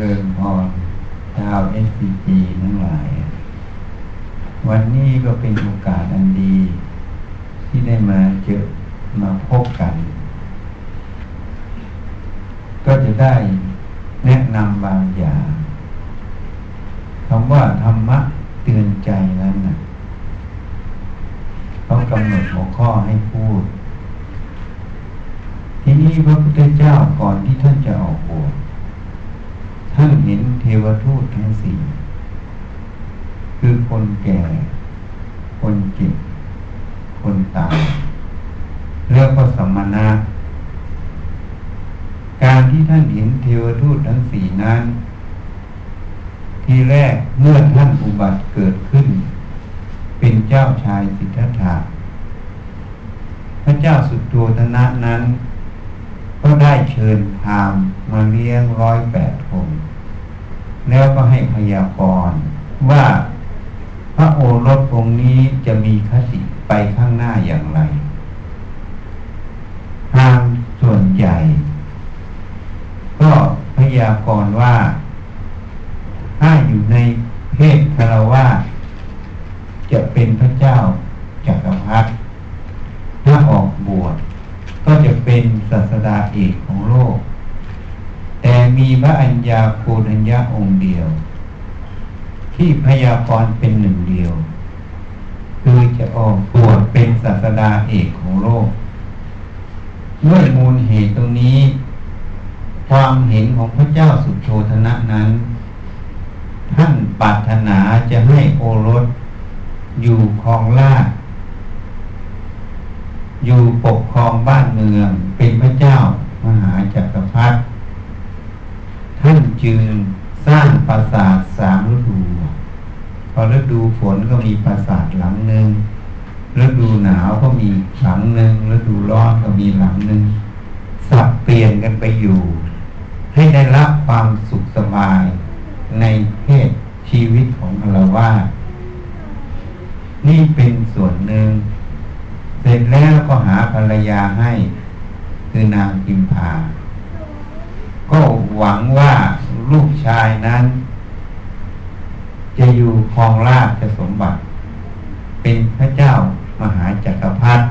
ริญพรชาวเอสซีจีทั้งหลาย วันนี้ก็เป็นโอกาสอันดี ที่ได้มาเจอมาพบกัน ก็จะได้แนะนำบางอย่างคำว่าธรรมะเตือนใจนั้นนะเขากำหนดหัวข้อให้พูด ที่นี้พระพุทธเจ้าก่อนที่ท่านจะออกบวช ท่านเห็นเทวทูตทั้งสี่คือคนแก่ คนเจ็บ คนตายแล้วก็สมณะการที่ท่านเห็นเทวทูตทั้งสี่นั้น ทีแรกเมื่อท่านอุบัติเกิดขึ้น เป็นเจ้าชายสิทธัตถะพระเจ้าสุดโทธนะนั้น ก็ได้เชิญพามมาเลี้ยงร้อยแปดคน แล้วก็ให้พยากรณ์ว่าพระโอรสองค์นี้จะมีคติไปข้างหน้าอย่างไรทางส่วนใหญ่ ก็พยากรณ์ว่า ถ้าอยู่ในเพศคารวะจะเป็นพระเจ้าจักรพรรดิถ้าออกบวช ก็จะเป็นศาสดาเอกของโลก แต่มีพระอัญญาโคดัญญาองค์เดียว ที่พยากรณ์เป็นหนึ่งเดียว คือจะออกบวเป็นศาสดาเอกของโลกด้วยมูลเหตุตรงนี้ ความเห็นของพระเจ้าสุโธธนะนั้น ท่านปรารถนาจะให้โอรสอยู่ครองราช อยู่ปกครองบ้านเมืองเป็นพระเจ้ามหาจักรพรรดิท่านจึงสร้างปราสาทสามฤดู พอฤดูฝนก็มีปราสาทหลังหนึ่งฤดูหนาวก็มีหลังหนึ่งฤดูร้อนก็มีหลังหนึ่งสับเปลี่ยนกันไปอยู่ ให้ได้รับความสุขสบายในเพศชีวิตของอรวาสนี่เป็นส่วนหนึ่ง เสร็จแล้วก็หาภรรยาให้ คือนางกิมพา ก็หวังว่าลูกชายนั้น จะอยู่ครองราชสมบัติ เป็นพระเจ้ามหาจักรพรรดิ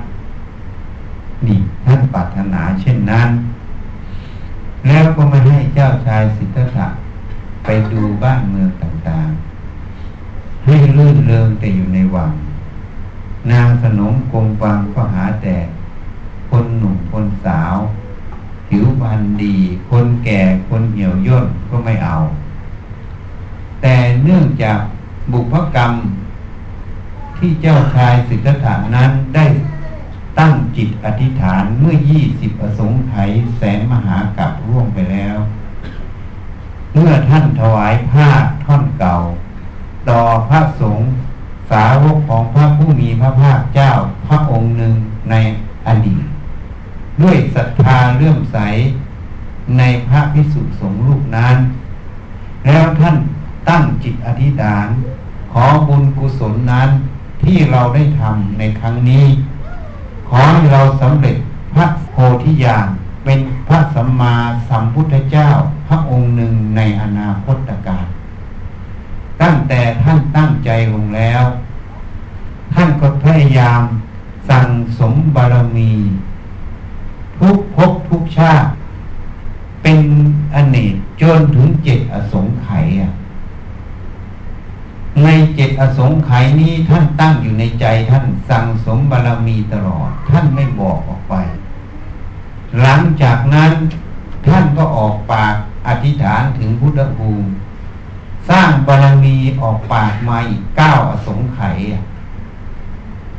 นี่ท่านปรารถนาเช่นนั้น แล้วก็มาให้เจ้าชายสิทธัตถะไปดูบ้านเมืองต่างๆ ให้ลื่นเริงแต่อยู่ในวัง นางสนมกรมวังก็หาแต่ คนหนุ่มคนสาว ผิวพรรณดี คนแก่คนเหี่ยวย่นก็ไม่เอา แต่เนื่องจากบุพกรรม ที่เจ้าชายสิทธัตถานั้นได้ตั้งจิตอธิษฐานเมื่อยี่สิบอสงไขยแสนมหากับร่วงไปแล้ว เมื่อท่านถวายผ้าท่อนเก่า ต่อพระสงฆ์ สาวกของพระผู้มีพระภาคเจ้าพระองค์หนึ่งในอดีต ด้วยศรัทธาเลื่อมใสในพระพิสุสงฆ์รูปนั้น แล้วท่านตั้งจิตอธิษฐาน ขอบุญกุศลนั้นที่เราได้ทำในครั้งนี้ ขอให้เราสำเร็จพระโพธิญาณเป็นพระสัมมาสัมพุทธเจ้าพระองค์หนึ่งในอนาคตการ ตั้งแต่ท่านตั้งใจลงแล้ว ท่านก็พยายามสั่งสมบารมี ทุกภพทุกชาติ เป็นอเนกจนถึงเจ็ดอสงไขยในเจ็ดอสงไขยนี้ท่านตั้งอยู่ในใจท่านสั่งสมบารมีตลอด ท่านไม่บอกออกไป หลังจากนั้นท่านก็ออกปากอธิษฐานถึงพุทธภูมิ บารมีออกปากมาอีกเก้าอสงไขย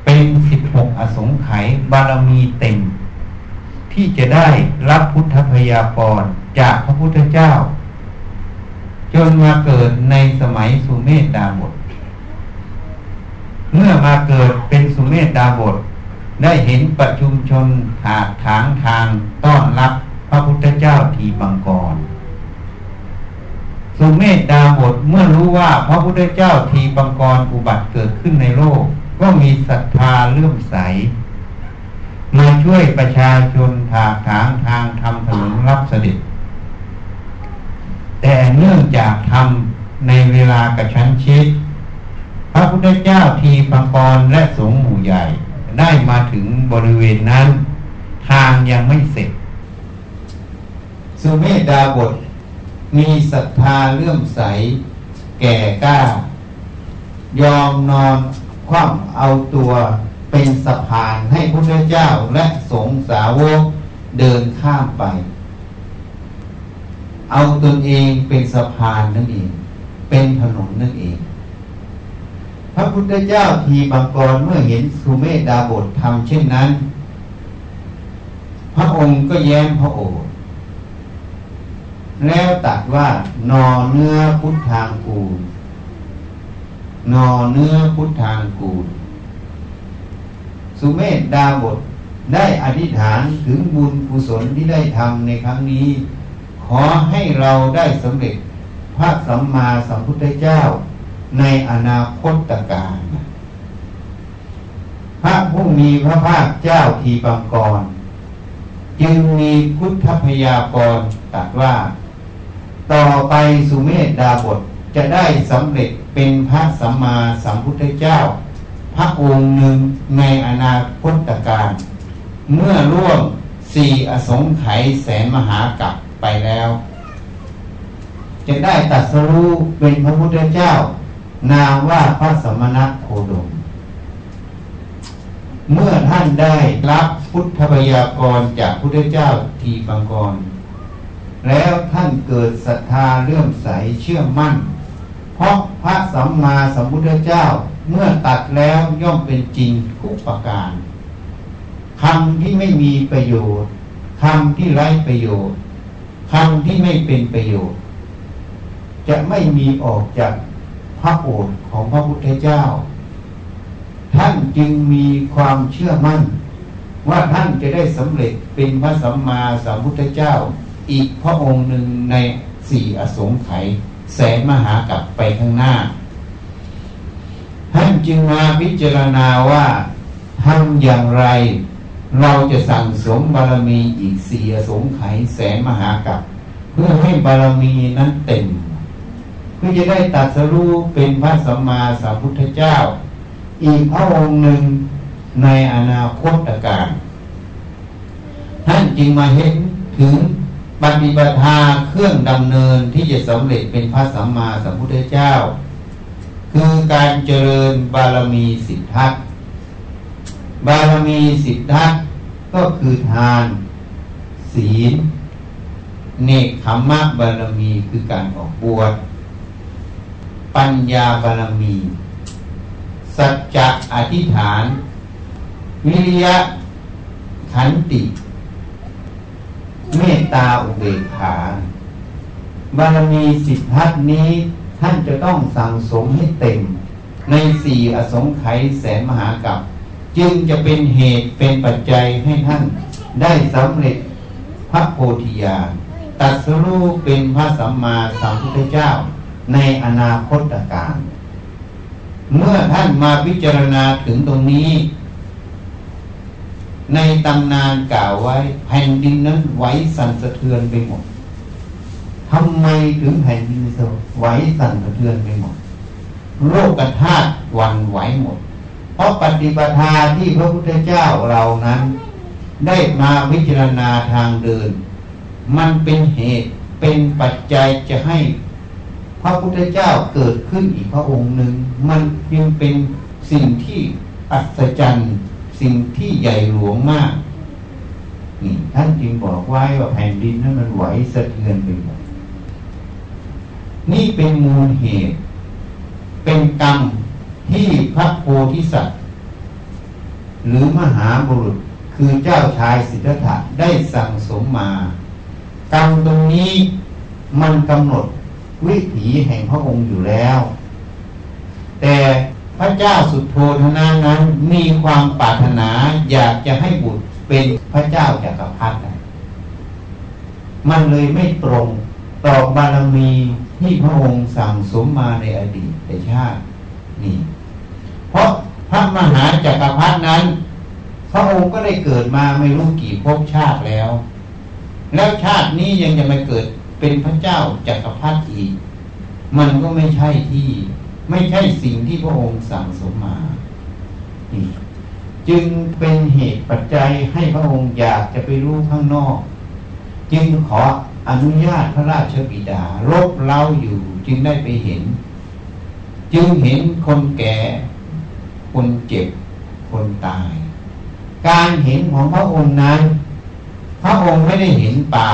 เป็นสิบหกอสงไขยบารมีเต็ม ที่จะได้รับพุทธพยากรจากพระพุทธเจ้า จนมาเกิดในสมัยสุเมธดาบทเมื่อมาเกิดเป็นสุเมธดาบทได้เห็นประชุมชนหาทางทางต้อนรับพระพุทธเจ้าทีบังกร สุเมธดาบทเมื่อรู้ว่าพระพุทธเจ้าทีบังกรอุบัติเกิดขึ้นในโลก ก็มีศรัทธาเลื่อมใส มาช่วยประชาชนถากถางทางทำถนนรับเสด็จ แต่เนื่องจากทำในเวลากระชั้นชิด พระพุทธเจ้าทีปังกรและสงฆ์หมู่ใหญ่ได้มาถึงบริเวณนั้น ทางยังไม่เสร็จสุเมธดาบท มีศรัทธาเลื่อมใส แก่กล้า ยอมนอนคว่ำเอาตัวเป็นสะพานให้พระเจ้าและสงสาวกเดินข้ามไป เอาตนเองเป็นสะพานนั่นเอง เป็นถนนนั่นเอง พระพุทธเจ้าทีบางกรเมื่อเห็นสุเมธดาบททำเช่นนั้น พระองค์ก็แย้มพระโอษฐ แล้วตัดว่านอเนื้อพุทธางกูลนอเนื้อพุทธางกูล สุเมธดาบทได้อธิษฐานถึงบุญกุศลที่ได้ทำในครั้งนี้ ขอให้เราได้สำเร็จพระสัมมาสัมพุทธเจ้าในอนาคตการพระผู้มีพระภาคเจ้าทีปังกร จึงมีพุทธพยากรตัดว่า ต่อไปสุเมธดาบทจะได้สำเร็จเป็นพระสัมมาสัมพุทธเจ้า พระองค์หนึ่งในอนาคตการ เมื่อร่วมสี่อสงไขยแสนมหากับไปแล้ว จะได้ตัดสรู้เป็นพระพุทธเจ้า นามว่าพระสมณะโคดม เมื่อท่านได้รับพุทธพยากรจากพุทธเจ้าทีปังกร แล้วท่านเกิดศรัทธาเลื่อมใสเชื่อมั่น เพราะพระสัมมาสัมพุทธเจ้าเมื่อตัดแล้วย่อมเป็นจริงทุกประการคำที่ไม่มีประโยชน์คำที่ไร้ประโยชน์คำที่ไม่เป็นประโยชน์ จะไม่มีออกจากพระโอษฐ์ของพระพุทธเจ้า ท่านจึงมีความเชื่อมั่น ว่าท่านจะได้สำเร็จเป็นพระสัมมาสัมพุทธเจ้า อีกพระองค์หนึ่งในสี่อสงไขยแสนมหากับไปข้างหน้าท่านจึงมาพิจารณาว่าทำอย่างไร เราจะสั่งสมบารมีอีกสี่อสงไขยแสนมหากับเพื่อให้บารมีนั้นเต็มเพื่อจะได้ตัดสรู้เป็นพระสัมมาสัมพุทธเจ้า อีกพระองค์หนึ่งในอนาคตการท่านจึงมาเห็นถึง ปฏิปทาเครื่องดำเนินที่จะสำเร็จเป็นพระสัมมาสัมพุทธเจ้า คือการเจริญบารมีสิทธัตบารมีสิทธัตก็คือทาน ศีล เนคขมมะบารมีคือการออกบวชปัญญาบารมี สัจจะอธิษฐาน วิริยะขันติ เมตตาอุเบกขาบารมีสิทธัตนี้ท่านจะต้องสั่งสมให้เต็ม ในสี่อสงไขยแสนมหากรัปจึงจะเป็นเหตุเป็นปัจจัยให้ท่านได้สำเร็จพระโพธิญาณตัดสรู้เป็นพระสัมมาสัมพุทธเจ้าในอนาคตการ เมื่อท่านมาพิจารณาถึงตรงนี้ ในตำนานกล่าวไว้แผ่นดินนั้นไหวสั่นสะเทือนไปหมดทำไมถึงแผ่นดินไหวสั่นสะเทือนไปหมด โลกธาตุวันไหวหมด เพราะปฏิปทาที่พระพุทธเจ้าเรานั้น ได้มาพิจารณาทางเดิน มันเป็นเหตุเป็นปัจจัยจะให้พระพุทธเจ้าเกิดขึ้นอีกพระองค์หนึ่ง มันยังเป็นสิ่งที่อัศจรรย์ สิ่งที่ใหญ่หลวงมาก นี่ท่านจึงบอกไว้ว่าแผ่นดินนั้นมันไหวสะเทือนไปหมดนี่เป็นมูลเหตุ เป็นกรรมที่พระโพธิสัตว์ หรือมหาบุรุษคือเจ้าชายสิทธัตถะได้สั่งสมมา กรรมตรงนี้มันกำหนดวิถีแห่งพระองค์อยู่แล้ว แต่ พระเจ้าสุดโทธนานั้นมีความปรารถนาอยากจะให้บุตรเป็นพระเจ้าจากักรพรรดิมันเลยไม่ตรงต่อบารมีที่พระองค์สั่งสมมาในอดีตในชาตินี่ เพราะพระมหาจักรพรรดินั้น พระองค์ก็ได้เกิดมาไม่รู้กี่ภพชาติแล้ว แล้วชาตินี้ยังจะมาเกิดเป็นพระเจ้าจักรพรรดิอีก มันก็ไม่ใช่ที่ ไม่ใช่สิ่งที่พระองค์สั่งสมมา จึงเป็นเหตุปัจจัยให้พระองค์อยากจะไปรู้ข้างนอก จึงขออนุญาตพระราชบิดารบเล้าอยู่จึงได้ไปเห็น จึงเห็นคนแก่ คนเจ็บ คนตาย การเห็นของพระองค์นั้น พระองค์ไม่ได้เห็นเปล่า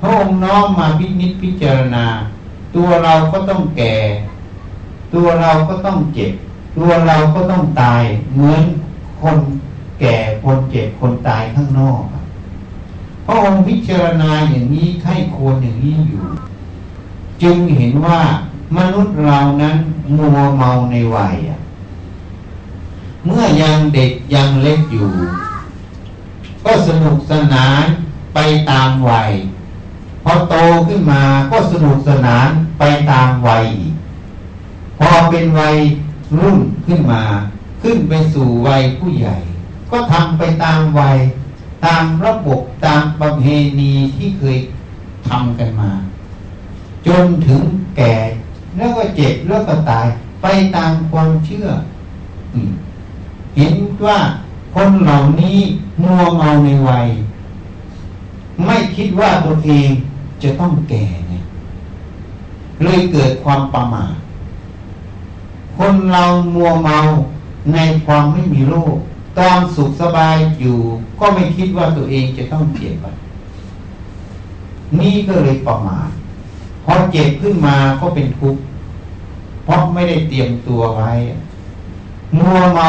พระองค์น้อมมาพิจิตพิจารณา ตัวเราก็ต้องแก่ ตัวเราก็ต้องเจ็บ ตัวเราก็ต้องตาย เหมือนคนแก่คนเจ็บคนตายข้างนอกพระองค์พิจารณาอย่างนี้ไข้ควรอย่างนี้อยู่ จึงเห็นว่ามนุษย์เรานั้นมัวเมาในวัยเมื่อยังเด็กยังเล็กอยู่ ก็สนุกสนานไปตามวัยพอโตขึ้นมาก็สนุกสนานไปตามวัย พอเป็นวัยรุ่นขึ้นมา ขึ้นไปสู่วัยผู้ใหญ่ ก็ทำไปตามวัย ตามระบบตามประเพณีที่เคยทำกันมา จนถึงแก่แล้วก็เจ็บแล้วก็ตายไปตามความเชื่อเห็นว่าคนเหล่านี้มัวเมาในวัย ไม่คิดว่าตัวเองจะต้องแก่ไงเลยเกิดความประมาท คนเรามัวเมาในความไม่มีโรคตอนสุขสบายอยู่ ก็ไม่คิดว่าตัวเองจะต้องเจ็บนี่ก็เลยประมาทพอเจ็บขึ้นมาก็เป็นทุกข์เพราะไม่ได้เตรียมตัวไว้ มัวเมา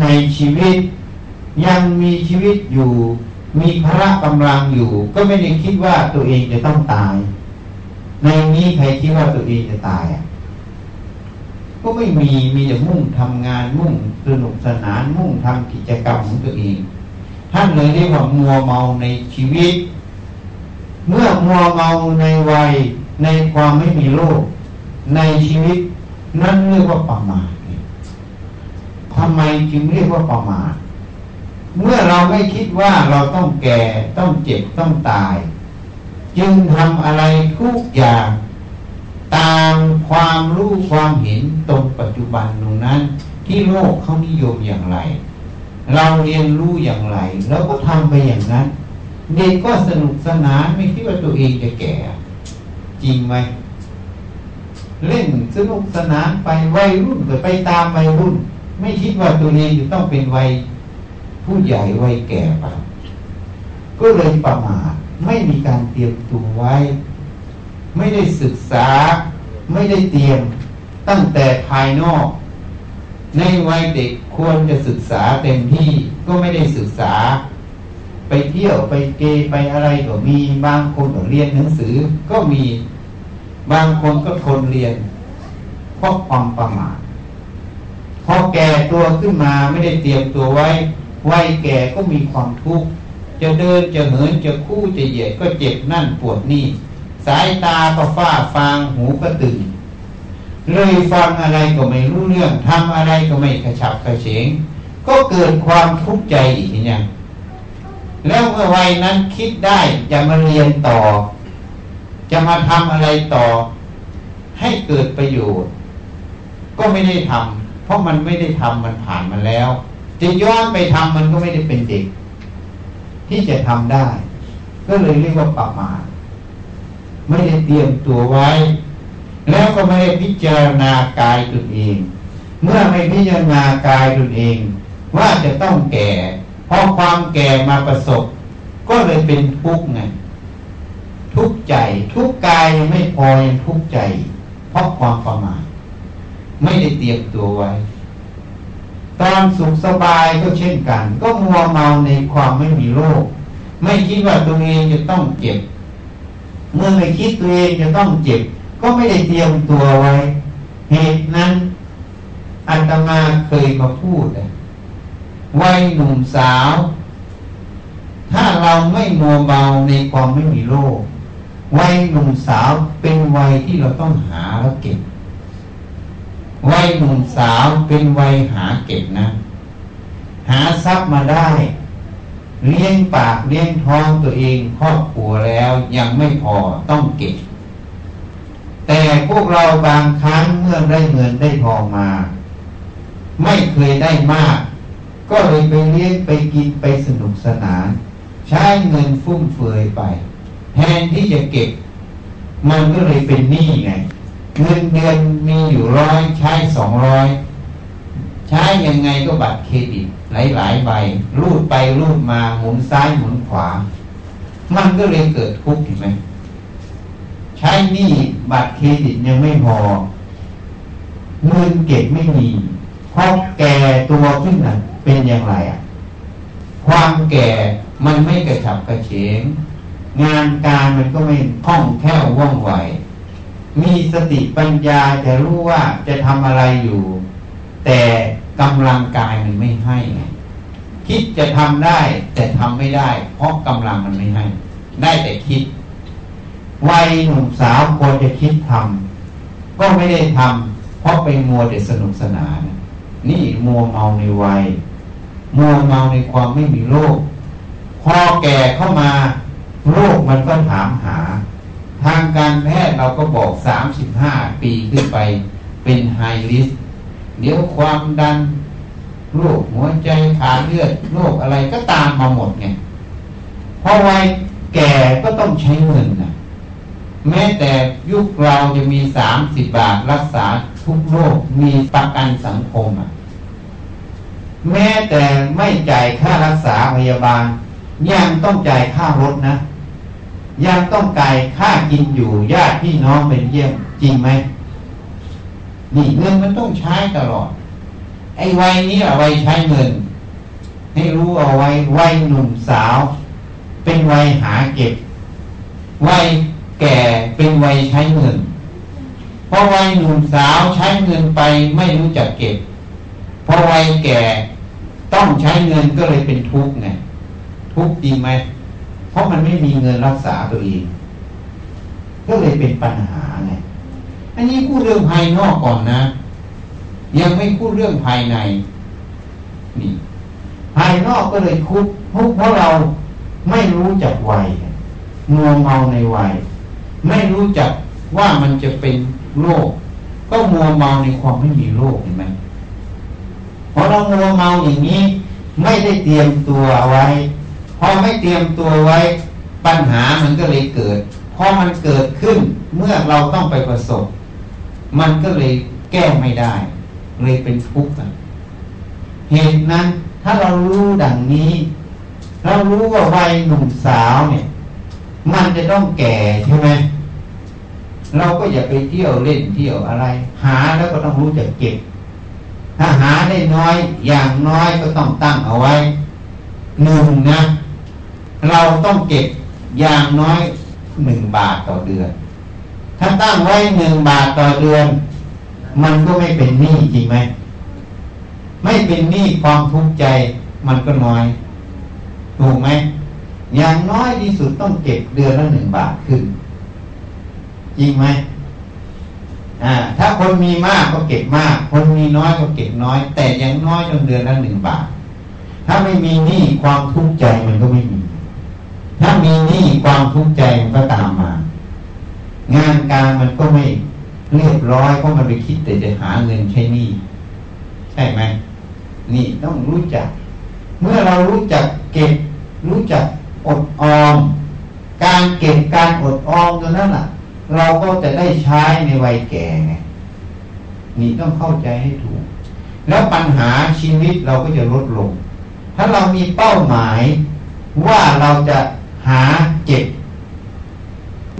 ในชีวิต ยังมีชีวิตอยู่ มีพละกำลังอยู่ ก็ไม่ได้คิดว่าตัวเองจะต้องตาย ในนี้ใครคิดว่าตัวเองจะตายอะ ก็ไม่มีมีแต่มุ่งทำงานมุ่งสนุกสนานมุ่งทำกิจกรรมของตัวเอง ท่านเลยเรียกว่ามัวเมาในชีวิต เมื่อมัวเมาในวัยในความไม่มีโลก ในชีวิต นั่นเรียกว่าประมาททำไมจึงเรียกว่าประมาทเมื่อเราไม่คิดว่าเราต้องแก่ต้องเจ็บต้องตาย จึงทำอะไรทุกอย่าง ตามความรู้ความเห็นตรงปัจจุบันตรงนั้น ที่โลกเขานิยมอย่างไร เราเรียนรู้อย่างไรแล้วก็ทำไปอย่างนั้น เด็กก็สนุกสนานไม่คิดว่าตัวเองจะแก่ จริงไหมเล่นสนุกสนานไปวัยรุ่นก็ไปตามวัยรุ่น ไม่คิดว่าตัวเองจะต้องเป็นวัยผู้ใหญ่วัยแก่ไปก็เลยประมาทไม่มีการเตรียมตัวไว้ ไม่ได้ศึกษา ไม่ได้เตรียมตั้งแต่ภายนอก ในวัยเด็กควรจะศึกษาเต็มที่ก็ไม่ได้ศึกษา ไปเที่ยวไปเกไปอะไรก็มีบางคนก็เรียนหนังสือก็มีบางคนก็ทนเรียนเพราะความประมาทพอแก่ตัวขึ้นมาไม่ได้เตรียมตัวไว้วัยแก่ก็มีความทุกข์จะเดินจะเหินจะคู่จะเหยียดก็เจ็บนั่นปวดนี่ สายตาก็ฟ้าฟางหูก็ตื่นเลยฟังอะไรก็ไม่รู้เรื่องทำอะไรก็ไม่กระฉับกระเฉง ก็เกิดความทุกข์ใจอีกเนี่ยแล้วเมื่อวัยนั้นคิดได้จะมาเรียนต่อ จะมาทำอะไรต่อ ให้เกิดประโยชน์ ก็ไม่ได้ทำเพราะมันไม่ได้ทำมันผ่านมาแล้ว จะย้อนไปทำมันก็ไม่ได้เป็นเด็ก ที่จะทำได้ ก็เลยเรียกว่าประมาท ไม่ได้เตรียมตัวไว้ แล้วก็ไม่ได้พิจารณากายตนเอง เมื่อไม่พิจารณากายตนเอง ว่าจะต้องแก่พอความแก่มาประสบ ก็เลยเป็นทุกข์ไงทุกข์ใจ ทุกข์กายยังไม่พอยังทุกข์ใจ เพราะความประมาทไม่ได้เตรียมตัวไว้ ตอนสุขสบายก็เช่นกัน ก็มัวเมาในความไม่มีโรคไม่คิดว่าตัวเองจะต้องเจ็บ เมื่อไม่คิดตัวเองจะต้องเจ็บ ก็ไม่ได้เตรียมตัวไว้ เหตุนั้นอัตมาเคยมาพูดวัยหนุ่มสาว ถ้าเราไม่มัวเบาในความไม่มีโรควัยหนุ่มสาวเป็นวัยที่เราต้องหาแล้วเก็บวัยหนุ่มสาวเป็นวัยหาเก็บนะ หาทรัพย์มาได้ เลี้ยงปากเลี้ยงท้องตัวเองครอบครัวแล้วยังไม่พอต้องเก็บ แต่พวกเราบางครั้งเมื่อได้เงินได้ทองมา ไม่เคยได้มาก ก็เลยไปเลี้ยงไปกินไปสนุกสนาน ใช้เงินฟุ่มเฟือยไปแทนที่จะเก็บ มันก็เลยเป็นหนี้ไงเงินเดือนมีอยู่ร้อยใช้สองร้อย ใช้ยังไงก็บัตรเครดิตหลาย ๆ ใบ รูดไปรูดมาหมุนซ้ายหมุนขวา มันก็เลยเกิดทุกข์เห็นไหมใช้หนี้บัตรเครดิตยังไม่พอเงินเก็บไม่มีพอแก่ตัวขึ้นน่ะ เป็นอย่างไรอะ ความแก่มันไม่กระฉับกระเฉง งานการมันก็ไม่คล่องแคล่วว่องไว มีสติปัญญาจะรู้ว่าจะทำอะไรอยู่ แต่ กำลังกายมันไม่ให้ไงคิดจะทำได้แต่ทำไม่ได้ เพราะกำลังมันไม่ให้ ได้แต่คิด วัยหนุ่มสาวควรจะคิดทำก็ไม่ได้ทำเพราะไปมัวแต่สนุกสนาน นี่มัวเมาในวัย มัวเมาในความไม่มีโรคพอแก่เข้ามาโรคมันก็ถามหา ทางการแพทย์เราก็บอกสามสิบห้าปีขึ้นไปเป็นไฮริส เดี๋ยวความดันโรคหัวใจขาเลือดโรคอะไรก็ตามมาหมดไงเพราะวัยแก่ก็ต้องใช้เงินนะแม้แต่ยุคเราจะมีสามสิบบาทรักษาทุกโรคมีประกันสังคมอะ แม้แต่ไม่จ่ายค่ารักษาพยาบาล ยังต้องจ่ายค่ารถนะ ยังต้องจ่ายค่ากินอยู่ญาติพี่น้องเป็นเยี่ยมจริงไหม นี่เงินมันต้องใช้ตลอด ไอ้วัยนี้อะวัยใช้เงิน ให้รู้เอาไว้วัยหนุ่มสาว เป็นวัยหาเก็บ วัยแก่เป็นวัยใช้เงิน เพราะวัยหนุ่มสาวใช้เงินไปไม่รู้จักเก็บ เพราะวัยแก่ต้องใช้เงินก็เลยเป็นทุกข์ไงทุกข์จริงไหม เพราะมันไม่มีเงินรักษาตัวเอง ก็เลยเป็นปัญหาไง อันนี้พูดเรื่องภายนอกก่อนนะ ยังไม่พูดเรื่องภายใน นี่ ภายนอกก็เลยคุกทุกเพราะเราไม่รู้จักวัยมัวเมาในวัย ไม่รู้จักว่ามันจะเป็นโรคก็มัวเมาในความไม่มีโรคเห็นไหมพอเรามัวเมาอย่างนี้ ไม่ได้เตรียมตัวไว้ พอไม่เตรียมตัวไว้ ปัญหามันก็เลยเกิด พอมันเกิดขึ้นเมื่อเราต้องไปประสบ มันก็เลยแก้ไม่ได้ เลยเป็นทุกข์เหตุนั้นถ้าเรารู้ดังนี้ เรารู้ว่าวัยหนุ่มสาวเนี่ย มันจะต้องแก่ใช่ไหมเราก็อย่าไปเที่ยวเล่นเที่ยวอะไร หาแล้วก็ต้องรู้จักเก็บ ถ้าหาได้น้อยอย่างน้อยก็ต้องตั้งเอาไว้หนึ่งนะ เราต้องเก็บอย่างน้อยหนึ่งบาทต่อเดือน ถ้าตั้งไว้หนึ่งบาทต่อเดือน มันก็ไม่เป็นหนี้จริงไหม ไม่เป็นหนี้ความทุกข์ใจมันก็น้อย ถูกไหม อย่างน้อยที่สุดต้องเก็บเดือนละหนึ่งบาทขึ้น จริงไหมอ่า ถ้าคนมีมากก็เก็บมาก คนมีน้อยก็เก็บน้อย แต่ยังน้อยจนเดือนละหนึ่งบาท ถ้าไม่มีหนี้ความทุกข์ใจมันก็ไม่มี ถ้ามีหนี้ความทุกข์ใจมันก็ตามมา งานการมันก็ไม่เรียบร้อยเพราะมันไปคิดแต่จะหาเงินใช้หนี้ใช่ไหมนี่ต้องรู้จัก เมื่อเรารู้จักเก็บ รู้จักอดออม การเก็บการอดออมตัวนั้นอะ เราก็จะได้ใช้ในวัยแก่ไงนี่ต้องเข้าใจให้ถูก แล้วปัญหาชีวิตเราก็จะลดลง ถ้าเรามีเป้าหมายว่าเราจะหาเก็บ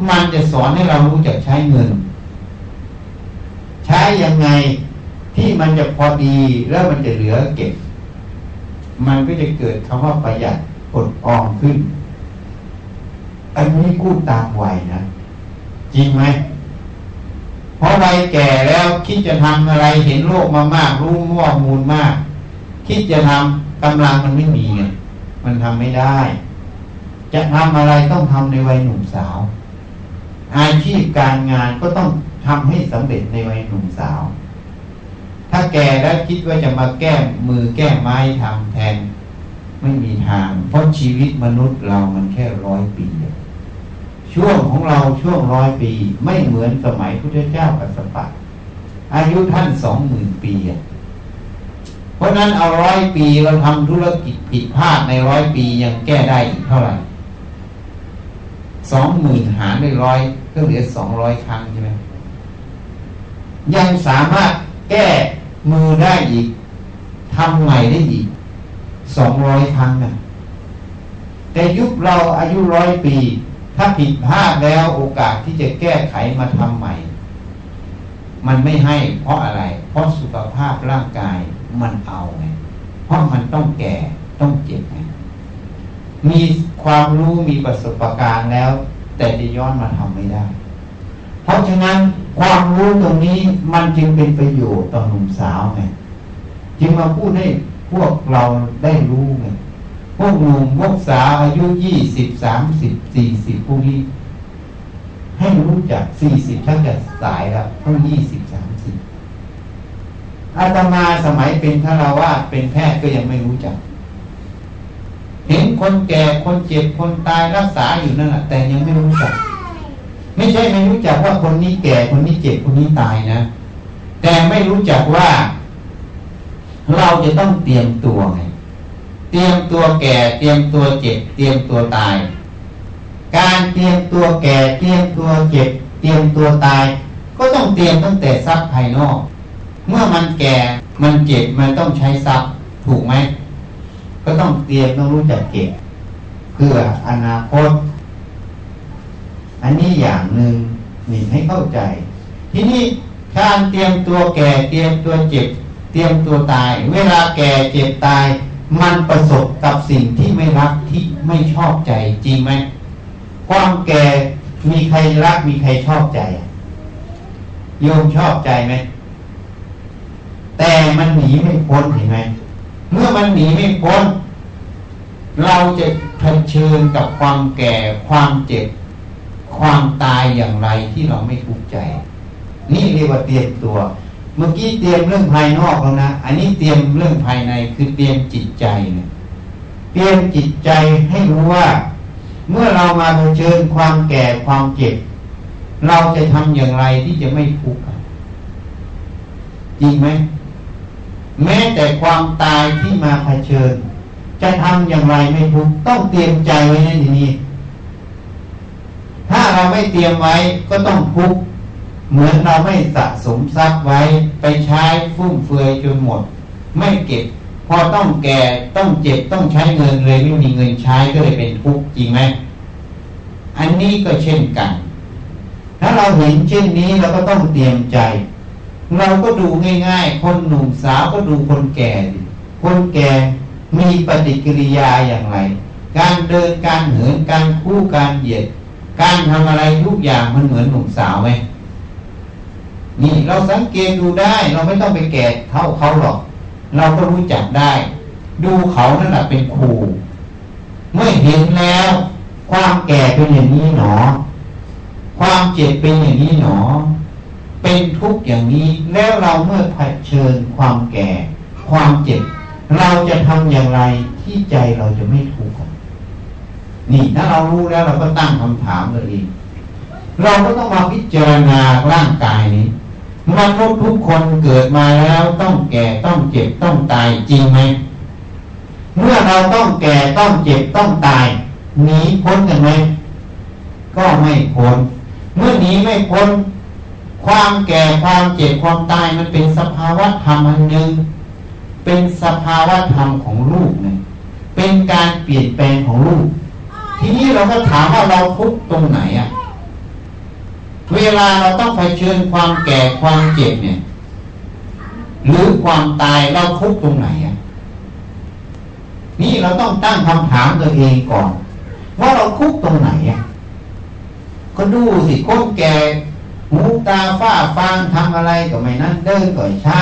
มันจะสอนให้เรารู้จักใช้เงิน ใช้ยังไงที่มันจะพอดีแล้วมันจะเหลือเก็บ มันก็จะเกิดคำว่าประหยัดอดออมขึ้น อันนี้กู้ตามวัยนะ จริงไหมเพราะวัยแก่แล้วคิดจะทำอะไรเห็นโลกมามาก รู้ม่วมูลมาก คิดจะทำกำลังมันไม่มีไงมันทำไม่ได้ จะทำอะไรต้องทำในวัยหนุ่มสาว อาชีพการงานก็ต้องทำให้สำเร็จในวัยหนุ่มสาว ถ้าแก่แล้วคิดว่าจะมาแก้มือแก้ไม้ทำแทน ไม่มีทาง เพราะชีวิตมนุษย์เรามันแค่ร้อยปี ช่วงของเราช่วงร้อยปี ไม่เหมือนสมัยพุทธเจ้ากัสปะ อายุท่านสองหมื่นปี เพราะนั้นเอาร้อยปีเราทำธุรกิจผิดพลาดในร้อยปียังแก้ได้อีกเท่าไหร่ สองหมื่นหารด้วยร้อยก็เหลือสองร้อยครั้งใช่ไหมยังสามารถแก้มือได้อีกทำใหม่ได้อีกสองร้อยครั้งนะแต่ยุคเราอายุร้อยปี ถ้าผิดพลาดแล้วโอกาสที่จะแก้ไขมาทำใหม่ มันไม่ให้ เพราะอะไร เพราะสุขภาพร่างกายมันเอาไงเพราะมันต้องแก่ต้องเจ็บไง มีความรู้มีประสบการณ์แล้ว แต่จะย้อนมาทำไม่ได้ เพราะฉะนั้นความรู้ตรงนี้มันจึงเป็นประโยชน์ต่อหนุ่มสาวไงจึงมาพูดให้พวกเราได้รู้ไงพวกหนุ่มพวกสาวอายุยี่สิบสามสิบสี่สิบพวกนี้ ให้รู้จักสี่สิบถ้าจะสายแล้วต้องยี่สิบสามสิบอาตมาสมัยเป็นฆราวาสเป็นแพทย์ก็ยังไม่รู้จัก เห็นคนแก่คนเจ็บคนตายรักษาอยู่นั่นแหละแต่ยังไม่รู้จัก ไม่ใช่ไม่รู้จักว่าคนนี้แก่คนนี้เจ็บคนนี้ตายนะ แต่ไม่รู้จักว่า เราจะต้องเตรียมตัวไงเตรียมตัวแก่ เตรียมตัวเจ็บ เตรียมตัวตาย การเตรียมตัวแก่ เตรียมตัวเจ็บ เตรียมตัวตาย ก็ต้องเตรียมตั้งแต่ทรัพย์ภายนอก เมื่อมันแก่มันเจ็บมันต้องใช้ทรัพย์ถูกไหม ก็ต้องเตรียมต้องรู้จักเก็บเพื่ออนาคต อันนี้อย่างหนึ่งมีให้เข้าใจ ทีนี่การเตรียมตัวแก่เตรียมตัวเจ็บ เตรียมตัวตาย เวลาแก่เจ็บตาย มันประสบกับสิ่งที่ไม่รักที่ไม่ชอบใจจริงไหมความแก่มีใครรักมีใครชอบใจโยมชอบใจไหมแต่มันหนีไม่พ้นเห็นไหม เมื่อมันหนีไม่พ้น เราจะเผชิญกับความแก่ความเจ็บความตายอย่างไรที่เราไม่ทุกข์ใจ นี่เรียกว่าเตรียมตัว เมื่อกี้เตรียมเรื่องภายนอกแล้วนะอันนี้เตรียมเรื่องภายในคือเตรียมจิตใจเนี่ยเตรียมจิตใจให้รู้ว่า เมื่อเรามาเผชิญความแก่ความเจ็บเราจะทำอย่างไรที่จะไม่ทุกข์จริงไหม แม้แต่ความตายที่มาเผชิญ จะทำอย่างไรไม่ทุกต้องเตรียมใจไว้ในนี้ ถ้าเราไม่เตรียมไว้ก็ต้องทุกเหมือนเราไม่สะสมทรัพย์ไว้ไปใช้ฟุ่มเฟือยจนหมด ไม่เก็บ พอต้องแก่ต้องเจ็บต้องใช้เงินเลยไม่มีเงินใช้ก็เลยเป็นทุกข์จริงไหมอันนี้ก็เช่นกัน ถ้าเราเห็นเช่นนี้เราก็ต้องเตรียมใจ เราก็ดูง่าย ๆ คนหนุ่มสาวก็ดูคนแก่ดิคนแก่มีปฏิกิริยาอย่างไร การเดินการเหินการคู่การเหยียด การทำอะไรทุกอย่างมันเหมือนหนุ่มสาวไหมนี่เราสังเกตดูได้ เราไม่ต้องไปแก่เท่าเขาหรอก เราก็รู้จักได้ ดูเขานั่นแหละเป็นครูเมื่อเห็นแล้ว ความแก่เป็นอย่างนี้หนอ ความเจ็บเป็นอย่างนี้หนอ เป็นทุกข์อย่างนี้แล้วเราเมื่อเผชิญความแก่ ความเจ็บ เราจะทำอย่างไรที่ใจเราจะไม่ทุกข์นี่ถ้าเรารู้แล้วเราก็ตั้งคำถามตัวเองเราก็ต้องมาพิจารณาร่างกายนี้มนุษย์ทุกคนเกิดมาแล้วต้องแก่ต้องเจ็บต้องตายจริงไหมเมื่อเราต้องแก่ต้องเจ็บต้องตายหนีพ้นกันไหมก็ไม่พ้นเมื่อหนีไม่พ้น ความแก่ความเจ็บความตายมันเป็นสภาวะธรรมอันหนึ่งเป็นสภาวะธรรมของลูกเนี่ยเป็นการเปลี่ยนแปลงของลูก ทีนี้เราก็ถามว่าเราทุกตรงไหนอะเวลาเราต้องเผชิญความแก่ความเจ็บเนี่ย หรือความตายเราทุกตรงไหนอะนี่เราต้องตั้งคำถามตัวเองก่อน ว่าเราคุกตรงไหนอะก็ดูสิคนแก่ หูตาฝ้าฟางทำอะไรก็ไม่นั่นเดินก็ช้า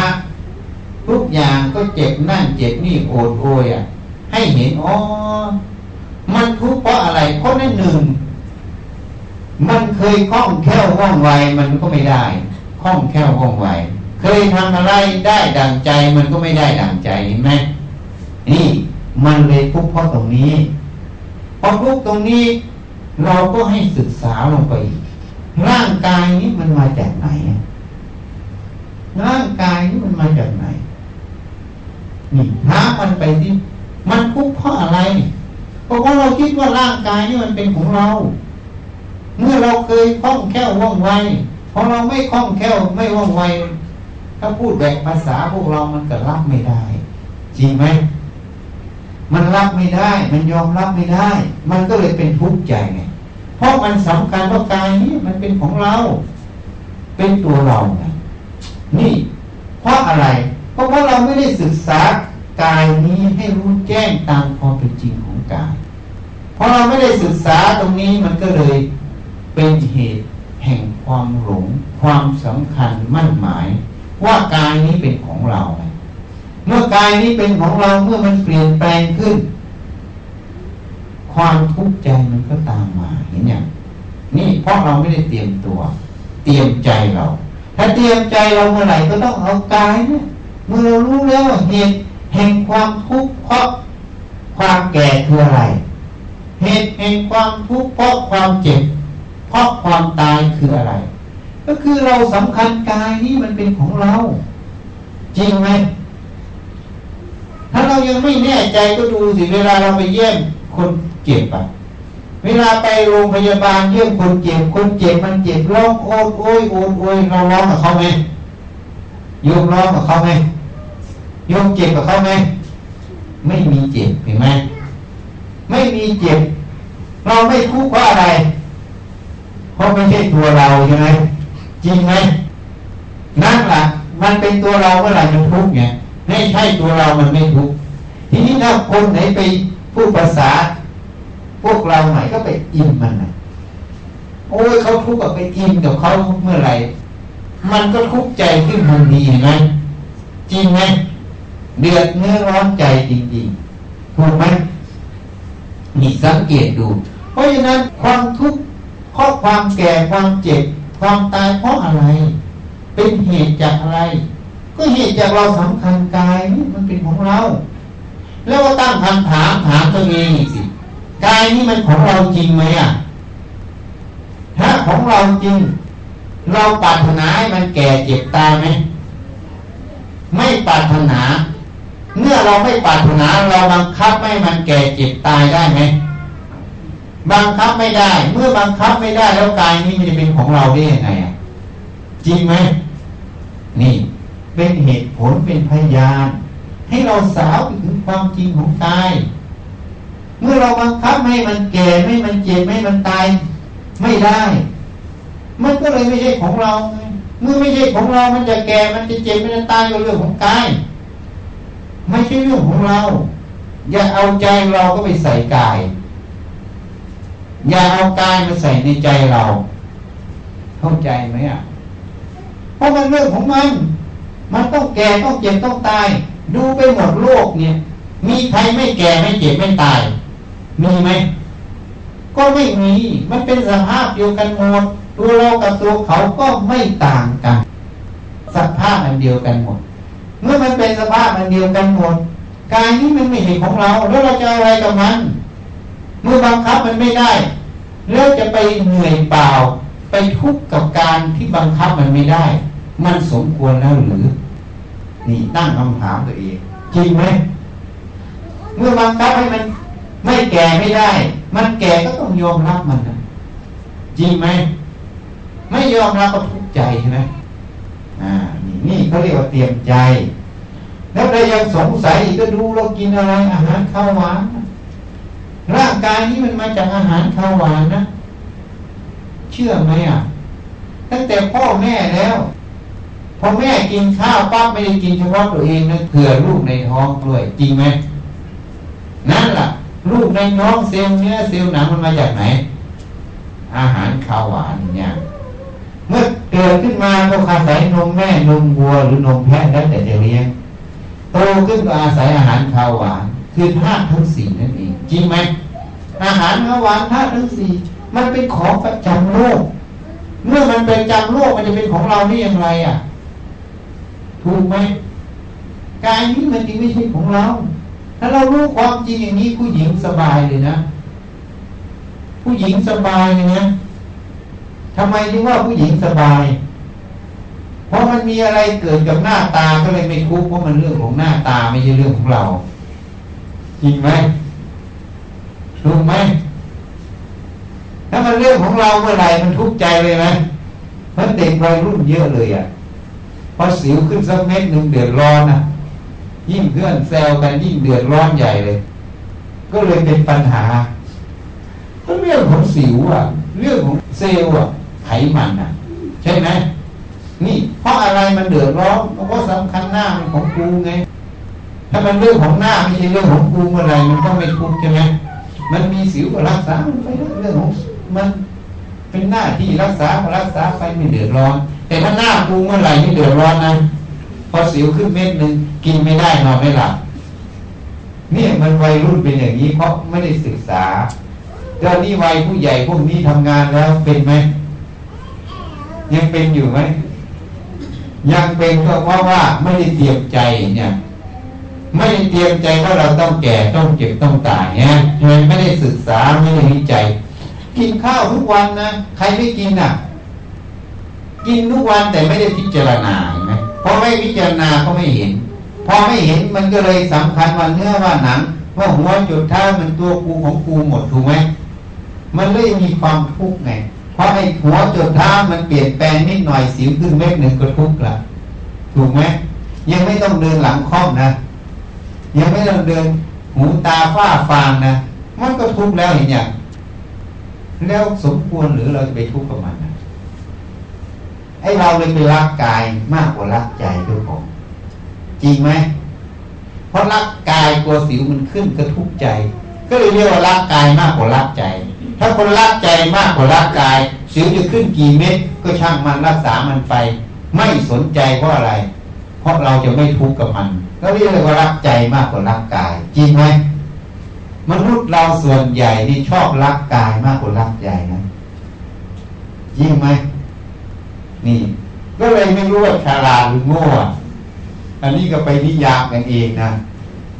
ทุกอย่างก็เจ็บนั่นเจ็บนี่โอดโอยอะ ให้เห็นอ๋อมันทุกข์เพราะอะไรเพราะนั่นหนึ่ง มันเคยคล่องแคล่วว่องไวมันก็ไม่ได้คล่องแคล่วว่องไวเคยทำอะไรได้ดังใจมันก็ไม่ได้ดังใจเห็นไหมนี่มันเลยทุกข์เพราะตรงนี้พอทุกข์ตรงนี้ เราก็ให้ศึกษาลงไปอีก ร่างกายนี้มันมาจากไหน ร่างกายนี้มันมาจากไหน นี่ถามมันไปสิมันทุกข์เพราะอะไรเพราะว่าเราคิดว่าร่างกายนี้มันเป็นของเรา เมื่อเราเคยคล่องแคล่วว่องไวพอเราไม่คล่องแคล่วไม่ว่องไว ถ้าพูดแบบภาษาพวกเรามันก็รับไม่ได้ จริงไหมมันรับไม่ได้ มันยอมรับไม่ได้ มันก็เลยเป็นทุกข์ใจไง ราะมันสำคัญว่ากายนี้มันเป็นของเรา เป็นตัวเราไงนี่ เพราะอะไร เพราะว่าเราไม่ได้ศึกษากายนี้ให้รู้แจ้งตามความเป็นจริงของกาย เพอเราไม่ได้ศึกษาตรงนี้มันก็เลยเป็นเหตุแห่งความหลง ความสำคัญมั่นหมาย ว่ากายนี้เป็นของเรา เมื่อกายนี้เป็นของเราเมื่อมันเปลี่ยนแปลงขึ้น ความทุกข์ใจมันก็ตามมาเห็นอย่างนี่เพราะเราไม่ได้เตรียมตัว เตรียมใจเรา ถ้าเตรียมใจเราเมื่อไหร่ก็ต้องเอากายเนี่ยเมื่อเรารู้แล้วเหตุแห่งความทุกข์เพราะความแก่คืออะไร เหตุแห่งความทุกข์เพราะความเจ็บ เพราะความตายคืออะไร ก็คือเราสำคัญกายนี้มันเป็นของเรา จริงไหมถ้าเรายังไม่แน่ใจก็ดูสิเวลาเราไปเยี่ยมคน เจ็บอะเวลาไปโรงพยาบาลเยี่ยมคนเจ็บคนเจ็บมันเจ็บร้องโอยโอยโอยโอยเราร้องกับเขาไหมโยมร้องกับเขาไหมโยมเจ็บกับเขาไหมไม่มีเจ็บเห็นไหมไม่มีเจ็บ เราไม่ทุกข์เพราอะไรเพราะไม่ใช่ตัวเราใช่ไหมจริงไหมนั่นแหละมันเป็นตัวเราเมื่อไหร่มันทุกข์ไงไม่ใช่ตัวเรามันไม่ทุกข์ทีนี้ถ้าคนไหนไปพูดภาษา พวกเราไหนก็ไปอินมันนะโอ้ยเขาทุกข์กับไปอินกับเขาเมื่อไหร่มันก็ทุกข์ใจขึ้นทันทีเห็นไหมจริงไหมเดือดเนื้อร้อนใจจริงๆถูกไหมนี่สังเกตดู เพราะฉะนั้นความทุกข์เพราะความแก่ความเจ็บความตายเพราะอะไร เป็นเหตุจากอะไร ก็เหตุจากเราสำคัญกายนี่มันเป็นของเรา แล้วก็ตั้งคำถามถามตัวเองสิ กายนี่มันของเราจริงไหมอะถ้าของเราจริง เราปรารถนาให้มันแก่เจ็บตายไหมไม่ปรารถนา เมื่อเราไม่ปรารถนาเราบังคับไม่มันแก่เจ็บตายได้ไหมบังคับไม่ได้ เมื่อบังคับไม่ได้แล้วกายนี้มันจะเป็นของเราได้ยังไงอะจริงไหมนี่เป็นเหตุผลเป็นพยาน ให้เราสาวไปถึงความจริงของกาย เมื่อเราบังคับไม่มันแก่ไม่มันเจ็บไม่มันตายไม่ได้ มันก็เลยไม่ใช่ของเรา เมื่อไม่ใช่ของเรา มันจะแก่ มันจะเจ็บ มันจะตายก็เรื่องของกาย ไม่ใช่เรื่องของเรา อย่าเอาใจเราก็ไปใส่กาย อย่าเอากายมาใส่ในใจเรา เข้าใจไหมอะ เพราะมันเรื่องของมัน มันต้องแก่ต้องเจ็บต้องตาย ดูไปหมดโลกเนี่ย มีใครไม่แก่ไม่เจ็บไม่ตาย มีไหม ก็ไม่มี มันเป็นสภาพเดียวกันหมด ตัวเรากับตัวเขาก็ไม่ต่างกัน สภาพอันเดียวกันหมด เมื่อมันเป็นสภาพอันเดียวกันหมด กายนี้มันไม่ใช่ของเรา แล้วเราจะอะไรกับมัน เมื่อบังคับมันไม่ได้ แล้วจะไปเหนื่อยเปล่า ไปทุกข์กับการที่บังคับมันไม่ได้ มันสมควรแล้วหรือ นี่ตั้งคำถามตัวเอง จริงไหม เมื่อบังคับให้มัน ไม่แก่ไม่ได้ มันแก่ก็ต้องยอมรับมันนะจริงไหม ไม่ยอมรับก็ทุกข์ใจใช่ไหมอ่า นี่นี่เขาเรียกว่าเตรียมใจ แล้วเรายังสงสัยอีกก็ดูเรากินอะไรอาหารข้าวหวาน ร่างกายนี้มันมาจากอาหารข้าวหวานนะ เชื่อไหมอะ ตั้งแต่พ่อแม่แล้วพอแม่กินข้าวปั๊บไม่ได้กินเฉพาะตัวเองนะเผื่อลูกในท้องด้วยจริงไหมนั่นแหละ ลูกในท้องเซลล์เนื้อเซลล์หนังมันมาจากไหน อาหารข้าวหวานเนี่ยเมื่อเกิดขึ้นมาก็อาศัยนมแม่นมวัวหรือนมแพะแล้วแต่จะเลี้ยงโตขึ้นก็อาศัยอาหารข้าวหวาน คือธาตุทั้งสี่นั่นเองจริงไหมอาหารข้าวหวานธาตุทั้งสี่มันเป็นของประจำโลก เมื่อมันเป็นจำโลกมันจะเป็นของเราได้อย่างไรอะ ถูกไหมกายนี้มันจริงไม่ใช่ของเรา ถ้าเรารู้ความจริงอย่างนี้ผู้หญิงสบายเลยนะ ผู้หญิงสบายอย่างนี้ทำไมถึงว่าผู้หญิงสบาย เพราะมันมีอะไรเกิดกับหน้าตาก็เลยไม่ทุกข์เพราะมันเรื่องของหน้าตาไม่ใช่เรื่องของเรา จริงไหมถูกไหมถ้ามันเรื่องของเราเมื่อไหร่มันทุกข์ใจเลยไหมเพราะเด็กวัยรุ่นเยอะเลยอะพอสิวขึ้นสักเม็ดหนึ่งเดือดร้อนอะ ยิ่งเพื่อนแซวกันยิ่งเดือดร้อนใหญ่เลย ก็เลยเป็นปัญหาก็เรื่องของสิวอะ เรื่องของเซลล์อะ ไขมันอะ ใช่ไหมนี่ เพราะอะไรมันเดือดร้อนเพราะสำคัญหน้ามันของกูไง ถ้ามันเรื่องของหน้าไม่ใช่เรื่องของกูเมื่อไรมันก็ไม่ทุกข์ใช่ไหมมันมีสิวก็รักษามันไปเรื่องของมันเป็นหน้าที่รักษาก็รักษาไปไม่เดือดร้อน แต่ถ้าหน้ากูเมื่อไรไม่เดือดร้อนนะ อสิวขึ้นเม็ดหนึ่งกินไม่ได้นอนไม่หลับเนี่ยมันวัยรุ่นเป็นอย่างนี้เพราะไม่ได้ศึกษาเจ้านี่วัยผู้ใหญ่พวกนี้ทำงานแล้วเป็นไหมยังเป็นอยู่ไหมยังเป็นก็เพราะว่าไม่ได้เตรียมใจเนี่ย ไม่ได้เตรียมใจว่าเราต้องแก่ต้องเจ็บต้องตายเนี่ยไม่ได้ศึกษาไม่ได้วิจัยกินข้าวทุกวันนะใครไม่กินอะ กินทุกวันแต่ไม่ได้พิจารณาเห็นไหม พอไม่พิจารณาก็ไม่เห็น พอไม่เห็นมันก็เลยสำคัญว่าเนื้อว่าหนัง ว่าหัวจุดเท้ามันตัวกูของกูหมดถูกไหมมันเลยมีความทุกข์ไง เพราะไอ้หัวจุดเท้ามันเปลี่ยนแปลงนิดหน่อยสิวขึ้นเม็ดหนึ่งก็ทุกข์ละถูกไหมยังไม่ต้องเดินหลังค่อมนะ ยังไม่ต้องเดินหูตาฝ้าฟางนะมันก็ทุกข์แล้วเห็นอย่างแล้วสมควรหรือเราจะไปทุกข์กับมันนะ ไอ้เราเลยไปรักกายมากกว่ารักใจด้วยผมจริงไหมเพราะรักกายกลัวสิวมันขึ้นก็ทุกข์ใจ ก็เลยเรียกว่ารักกายมากกว่ารักใจ ถ้าคนรักใจมากกว่ารักกาย สิวจะขึ้นกี่เม็ดก็ช่างมันรักษามันไป ไม่สนใจเพราะอะไร เพราะเราจะไม่ทุกข์กับมัน ก็เรียกว่ารักใจมากกว่ารักกาย จริงไหมมนุษย์เราส่วนใหญ่นี่ชอบรักกายมากกว่ารักใจนะจริงไหม นี่ ก็เลยไม่รู้ว่าฉลาดหรือโง่อันนี้ก็ไปนิยามกันเองนะ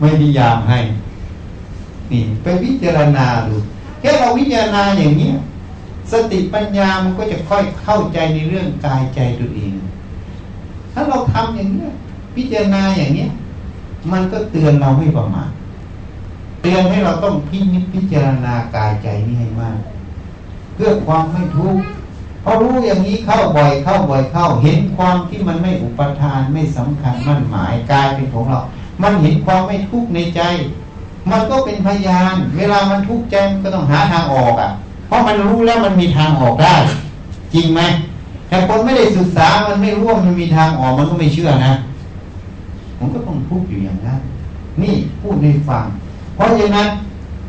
ไม่นิยามให้ นี่ ไปพิจารณาดูแค่เราวิจารณาอย่างนี้สติปัญญามันก็จะค่อยเข้าใจในเรื่องกายใจตัวเอง ถ้าเราทำอย่างนี้พิจารณาอย่างนี้มันก็เตือนเราไม่ประมาทเตือนให้เราต้องพิจิตพิจารณากายใจนี่ให้มาก เพื่อความไม่ทุกข์ พอรู้อย่างนี้เข้าบ่อยเข้าบ่อยเข้า เห็นความที่มันไม่อุปทานไม่สำคัญมั่นหมายกายเป็นของเรา มันเห็นความไม่ทุกข์ในใจ มันก็เป็นพยาน เวลามันทุกข์ใจมันก็ต้องหาทางออกอะ เพราะมันรู้แล้วมันมีทางออกได้ จริงไหมแต่คนไม่ได้ศึกษามันไม่รู้ว่ามันมีทางออกมันก็ไม่เชื่อนะผมก็ต้องทุกข์อยู่อย่างนั้นนี่พูดให้ฟัง เพราะฉะนั้น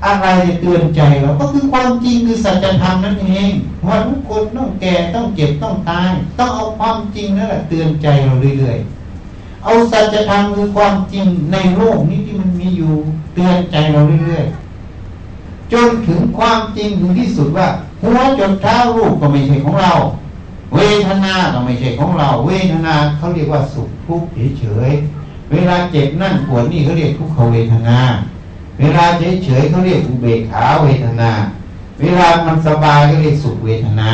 อะไรเตือนใจเราก็คือความจริงคือสัจธรรมนั่นเองว่าทุกคนต้องแก่ต้องเจ็บต้องตาย ต้องเอาความจริงนั่นแหละเตือนใจเราเรื่อยๆเอาสัจธรรมคือความจริงในโลกนี้ที่มันมีอยู่เตือนใจเราเรื่อยๆจนถึงความจริงถึงที่สุดว่าหัวจนเท้ารูปก็ไม่ใช่ของเรา เวทนาก็ไม่ใช่ของเรา เวทนาเขาเรียกว่าสุขทุกข์เฉยๆเวลาเจ็บนั่นปวดนี่เขาเรียกทุกขเวทนา เวลาเฉยๆเขาเรียกอุเบกขาเวทนา เวลามันสบายก็เรียกสุขเวทนา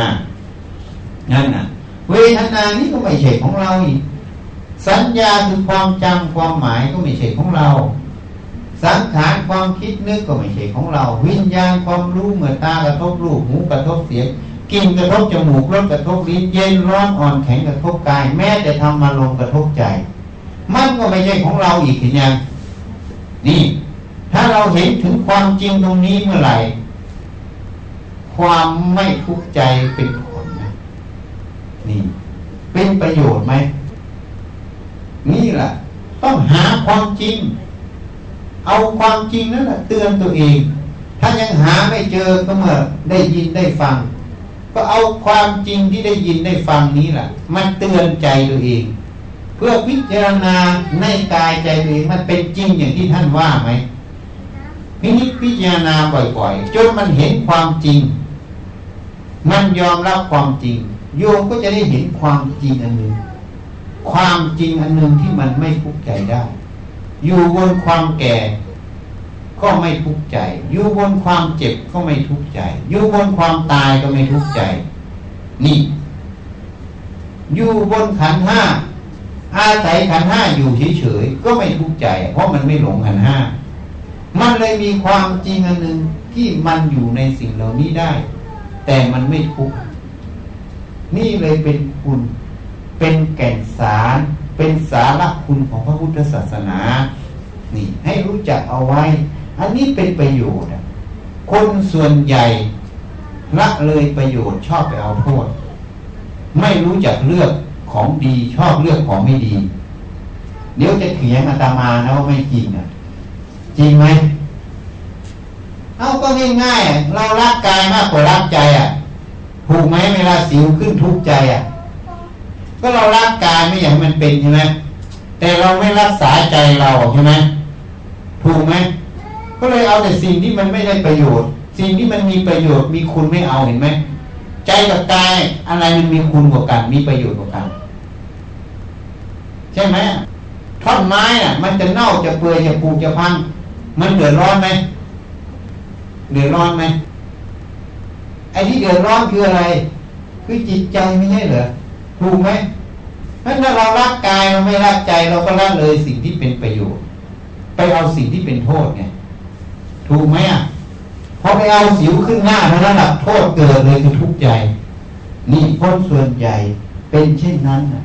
นั่นน่ะ เวทนานี้ก็ไม่ใช่ของเราอีกสัญญาคือความจำความหมายก็ไม่ใช่ของเรา สังขารความคิดนึกก็ไม่ใช่ของเรา วิญญาณความรู้เมื่อตากระทบรูปหูกระทบเสียงกินกระทบจมูกรสกระทบลิ้นเย็นร้อนอ่อนแข็งกระทบกาย แม้แต่ทำมาลงกระทบใจ มันก็ไม่ใช่ของเราอีกทีนี้นี่ ถ้าเราเห็นถึงความจริงตรงนี้เมื่อไหร่ ความไม่ทุกข์ใจเป็นผลนะ นี่ เป็นประโยชน์ไหม นี่แหละต้องหาความจริง เอาความจริงนั่นแหละเตือนตัวเอง ถ้ายังหาไม่เจอก็เมื่อได้ยินได้ฟัง ก็เอาความจริงที่ได้ยินได้ฟังนี้แหละมันเตือนใจตัวเอง เพื่อพิจารณาในกายใจตัวเองมันเป็นจริงอย่างที่ท่านว่าไหม พินิจพิจารณาบ่อยๆ จนมันเห็นความจริง มันยอมรับความจริง โยมก็จะได้เห็นความจริงอันหนึ่ง ความจริงอันหนึ่งที่มันไม่ทุกข์ใจได้ อยู่บนความแก่ก็ไม่ทุกข์ใจ อยู่บนความเจ็บก็ไม่ทุกข์ใจ อยู่บนความตายก็ไม่ทุกข์ใจ นี่ อยู่บนขันห้าอาศัยขันห้าอยู่เฉยๆก็ไม่ทุกข์ใจ เพราะมันไม่หลงขันห้า มันเลยมีความจริงอันหนึ่งที่มันอยู่ในสิ่งเหล่านี้ได้ แต่มันไม่ทุกข์นี่เลยเป็นคุณ เป็นแก่นสาร เป็นสาระคุณของพระพุทธศาสนา นี่ ให้รู้จักเอาไว้ อันนี้เป็นประโยชน์ คนส่วนใหญ่ละเลยประโยชน์ชอบไปเอาโทษ ไม่รู้จักเลือกของดีชอบเลือกของไม่ดี เดี๋ยวจะเถียงอาตมานะว่าไม่จริงอะ จริงไหมเอาก็ง่ายๆเรารักกายมากกว่ารักใจอะถูกไหมเวลาสิวขึ้นทุกใจอะ ก็เรารักกายไม่อย่างมันเป็นใช่ไหมแต่เราไม่รักษาใจเราใช่ไหมถูกไหมก็เลยเอาแต่สิ่งที่มันไม่ได้ประโยชน์ สิ่งที่มันมีประโยชน์มีคุณไม่เอาเห็นไหมใจกับกายอะไรมันมีคุณกว่ากัน มีประโยชน์กว่ากัน ใช่ไหมท่อนไม้อะ มันจะเน่าจะเปื่อยจะปูจะพัง มันเดือดร้อนไหมเดือดร้อนไหมไอ้ที่เดือดร้อนคืออะไร คือจิตใจไม่ใช่เหรอถูกไหมเพราะถ้าเรารักกายเราไม่รักใจเราก็ละเลยสิ่งที่เป็นประโยชน์ ไปเอาสิ่งที่เป็นโทษไงถูกไหมอะพอไปเอาสิวขึ้นหน้าเท่านั้นแหละโทษเกิดเลยคือทุกข์ใจ นี่คนส่วนใหญ่เป็นเช่นนั้นนะ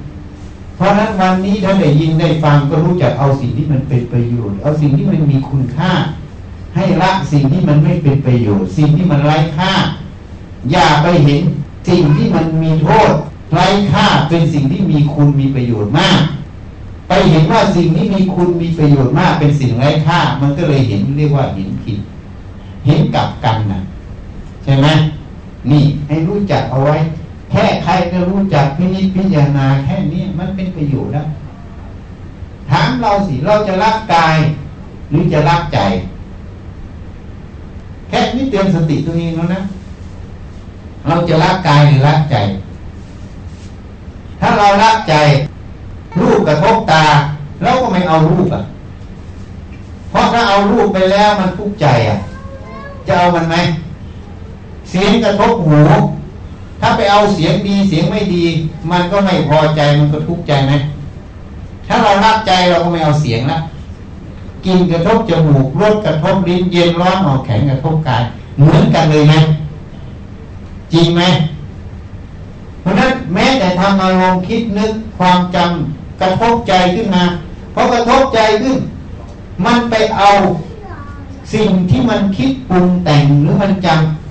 เพราะนั้นวันนี้ถ้าได้ยินได้ฟังก็รู้จักเอาสิ่งที่มันเป็นประโยชน์ เอาสิ่งที่มันมีคุณค่า ให้ละสิ่งที่มันไม่เป็นประโยชน์ สิ่งที่มันไร้ค่า อย่าไปเห็นสิ่งที่มันมีโทษไร้ค่าเป็นสิ่งที่มีคุณมีประโยชน์มาก ไปเห็นว่าสิ่งที่มีคุณมีประโยชน์มาก เป็นสิ่งไร้ค่า มันก็เลยเห็นเรียกว่าเห็นผิด เห็นกลับกันนะใช่ไหมนี่ให้รู้จักเอาไว้ แค่ใครก็รู้จักพินิจพิจารณาแค่นี้มันเป็นประโยชน์แล้วถามเราสิเราจะรักกาย หรือจะรักใจ แค่นี้เตือนสติตัวเองแล้วนะ เราจะรักกายหรือรักใจ ถ้าเรารักใจ รูปกระทบตาเราก็ไม่เอารูปอะ เพราะถ้าเอารูปไปแล้วมันทุกข์ใจอะ จะเอามันไหมเสียงกระทบหู ถ้าไปเอาเสียงดีเสียงไม่ดี มันก็ไม่พอใจมันก็ทุกข์ใจไหมถ้าเรารักใจเราก็ไม่เอาเสียงละกินกระทบจมูกรสกระทบลิ้นเย็นร้อนออกแข็งกระทบกายเหมือนกันเลยไหมจริงไหมเพราะนั้นแม้แต่ทำอารมณ์คิดนึกความจำกระทบใจขึ้นมาพอกระทบใจขึ้น มันไปเอาสิ่งที่มันคิดปรุงแต่งหรือมันจำ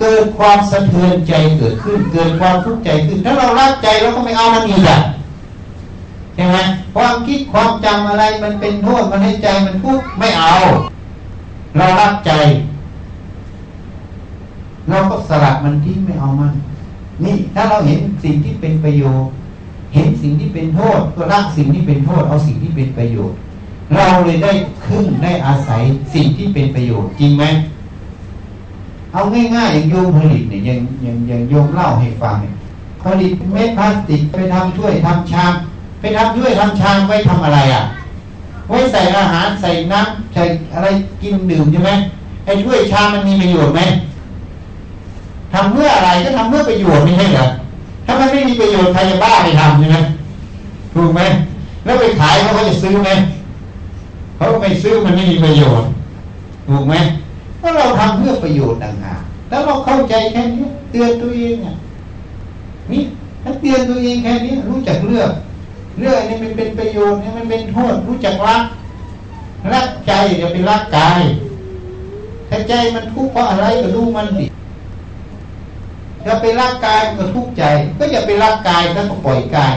เกิดความสะเทือนใจเกิดขึ้น เกิดความทุกข์ใจขึ้น ถ้าเรารักใจเราก็ไม่เอามันอีกอะใช่ไหมความคิดความจำอะไรมันเป็นโทษมันให้ใจมันทุกข์ไม่เอา เรารักใจ เราก็สลัดมันทิ้งไม่เอามัน นี่ถ้าเราเห็นสิ่งที่เป็นประโยชน์ เห็นสิ่งที่เป็นโทษก็รักสิ่งที่เป็นโทษ เอาสิ่งที่เป็นประโยชน์ เราเลยได้ขึ้นได้อาศัยสิ่งที่เป็นประโยชน์จริงไหม เอาง่ายๆอย่างโยมผลิตเนี่ยยังยังยังโยมเล่าให้ฟังเนี่ยผลิตเม็ดพลาสติกไปทำช่วยทำชามไปทำช่วยทำชามไว้ทำอะไรอะ ไว้ใส่อาหารใส่น้ำใส่อะไรกินดื่มใช่ไหมไอ้ช่วยชามมันมีประโยชน์ไหมทำเพื่ออะไรก็ทำเพื่อประโยชน์ไม่ใช่เหรอถ้ามันไม่มีประโยชน์ใครจะบ้าไปทำใช่ไหมถูกไหมแล้วไปขายเขาก็จะซื้อไหมเขาไม่ซื้อมันไม่มีประโยชน์ถูกไหม เพราะเราทำเพื่อประโยชน์ต่างหากแล้วเราเข้าใจแค่นี้เตือนตัวเองอะนี่ถ้าเตือนตัวเองแค่นี้รู้จักเลือกเลือกนี่มันเป็นประโยชน์นี่มันเป็นโทษ รู้จักรักรักใจอย่าไปรักกายถ้าใจมันทุกข์เพราะอะไรก็รู้มันสิถ้าไปรักกายก็ทุกข์ใจ ก็อย่าไปรักกายแล้วก็ปล่อยกาย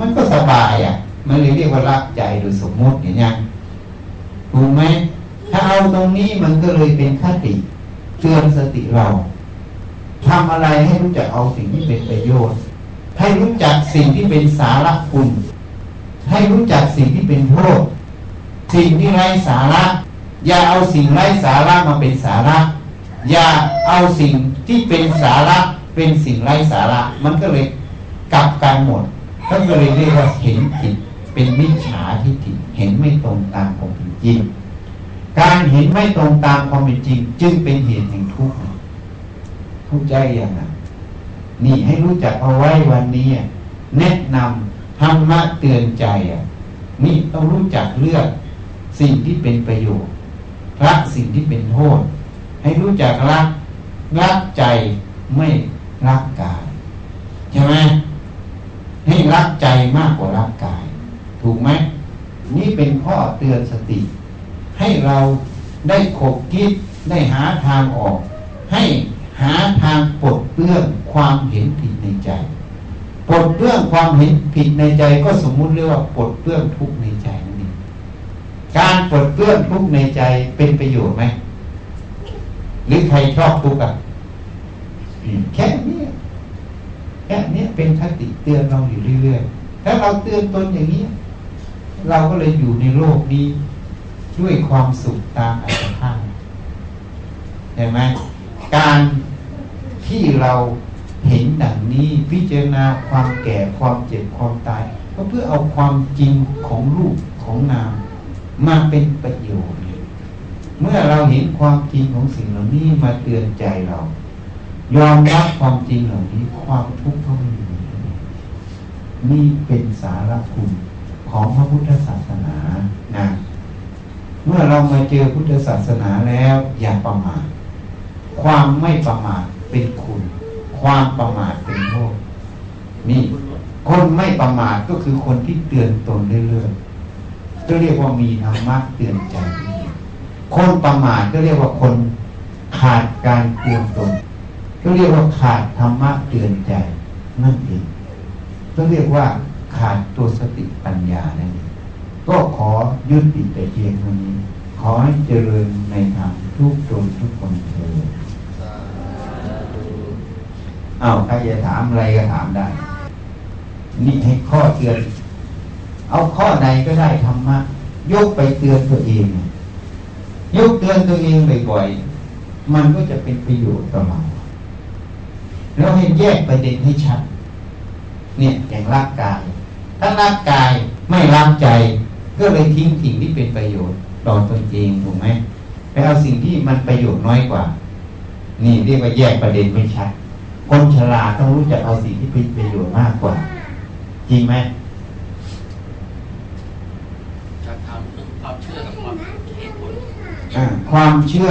มันก็สบายอะ มันเลยเรียกว่ารักใจโดยสมมติอย่างนี้ถูกไหม ถ้าเอาตรงนี้มันก็เลยเป็นคติเตือนสติเราทำอะไรให้รู้จักเอาสิ่งที่เป็นประโยชน์ ให้รู้จักสิ่งที่เป็นสาระคุณ ให้รู้จักสิ่งที่เป็นโทษ สิ่งที่ไร้สาระ อย่าเอาสิ่งไร้สาระมาเป็นสาระ อย่าเอาสิ่งที่เป็นสาระเป็นสิ่งไร้สาระ มันก็เลยกลับกันหมดก็เลยเรียกว่าเห็นผิดเป็นมิจฉาทิฏฐิเห็นไม่ตรงตามของจริง การเห็นไม่ตรงตามความเป็นจริง จึงเป็นเหตุแห่งทุกข์เข้าใจอย่างนั้นนี่ให้รู้จักเอาไว้วันนี้แนะนำธรรมะเตือนใจอะนี่ต้องรู้จักเลือกสิ่งที่เป็นประโยชน์ละสิ่งที่เป็นโทษ ให้รู้จักรักรักใจไม่รักกายใช่ไหมให้รักใจมากกว่ารักกาย ถูกไหมนี่เป็นข้อเตือนสติ ให้เราได้ขบคิดได้หาทางออก ให้หาทางปลดเปลื้องความเห็นผิดในใจปลดเปลื้องความเห็นผิดในใจก็สมมุติเรียกว่าปลดเปลื้องทุกข์ในใจนั่นเองการปลดเปลื้องทุกข์ในใจเป็นประโยชน์ไหมหรือใครชอบทุกข์อะแค่นี้แค่นี้เป็นคติเตือนเราอยู่เรื่อยๆถ้าเราเตือนตนอย่างนี้ เราก็เลยอยู่ในโลกนี้ ด้วยความสุขตามอัตภาพเห็นไหมการที่เราเห็นดังนี้พิจารณาความแก่ความเจ็บความตาย ก็เพื่อเอาความจริงของรูปของนามมาเป็นประโยชน์ เมื่อเราเห็นความจริงของสิ่งเหล่านี้มาเตือนใจเรา ยอมรับความจริงเหล่านี้ความทุกข์ก็ไม่มีนี่เป็นสาระคุณของพระพุทธศาสนานะ เมื่อเรามาเจอพุทธศาสนาแล้ว อย่าประมาทความไม่ประมาทเป็นคุณ ความประมาทเป็นโทษนี่คนไม่ประมาทก็คือคนที่เตือนตนเรื่อยๆก็เรียกว่ามีธรรมะเตือนใจ คนประมาทก็เรียกว่าคนขาดการเตือนตน ก็เรียกว่าขาดธรรมะเตือนใจนั่นเองก็เรียกว่าขาดตัวสติปัญญานั่นเอง ก็ขอยุติแต่เพียงเท่านี้ ขอให้เจริญในธรรมทุกตนทุกคนเถิดเอาใครจะถามอะไรก็ถามได้ นี่ให้ข้อเตือน เอาข้อใดก็ได้ธรรมะยกไปเตือนตัวเอง ยกเตือนตัวเองบ่อยๆ มันก็จะเป็นประโยชน์ต่อเรา แล้วให้แยกประเด็นให้ชัด เนี่ยอย่างร่างกาย ถ้าร่างกายไม่รักใจ ก็เลยทิ้งสิ่งที่เป็นประโยชน์ต่อตนเองถูกไหมไปเอาสิ่งที่มันประโยชน์น้อยกว่า นี่เรียกว่าแยกประเด็นไม่ชัดคนฉลาดต้องรู้จักเอาสิ่งที่เป็นประโยชน์มากกว่า จริงไหมการทำความเชื่อกับความเหตุผลความเชื่อ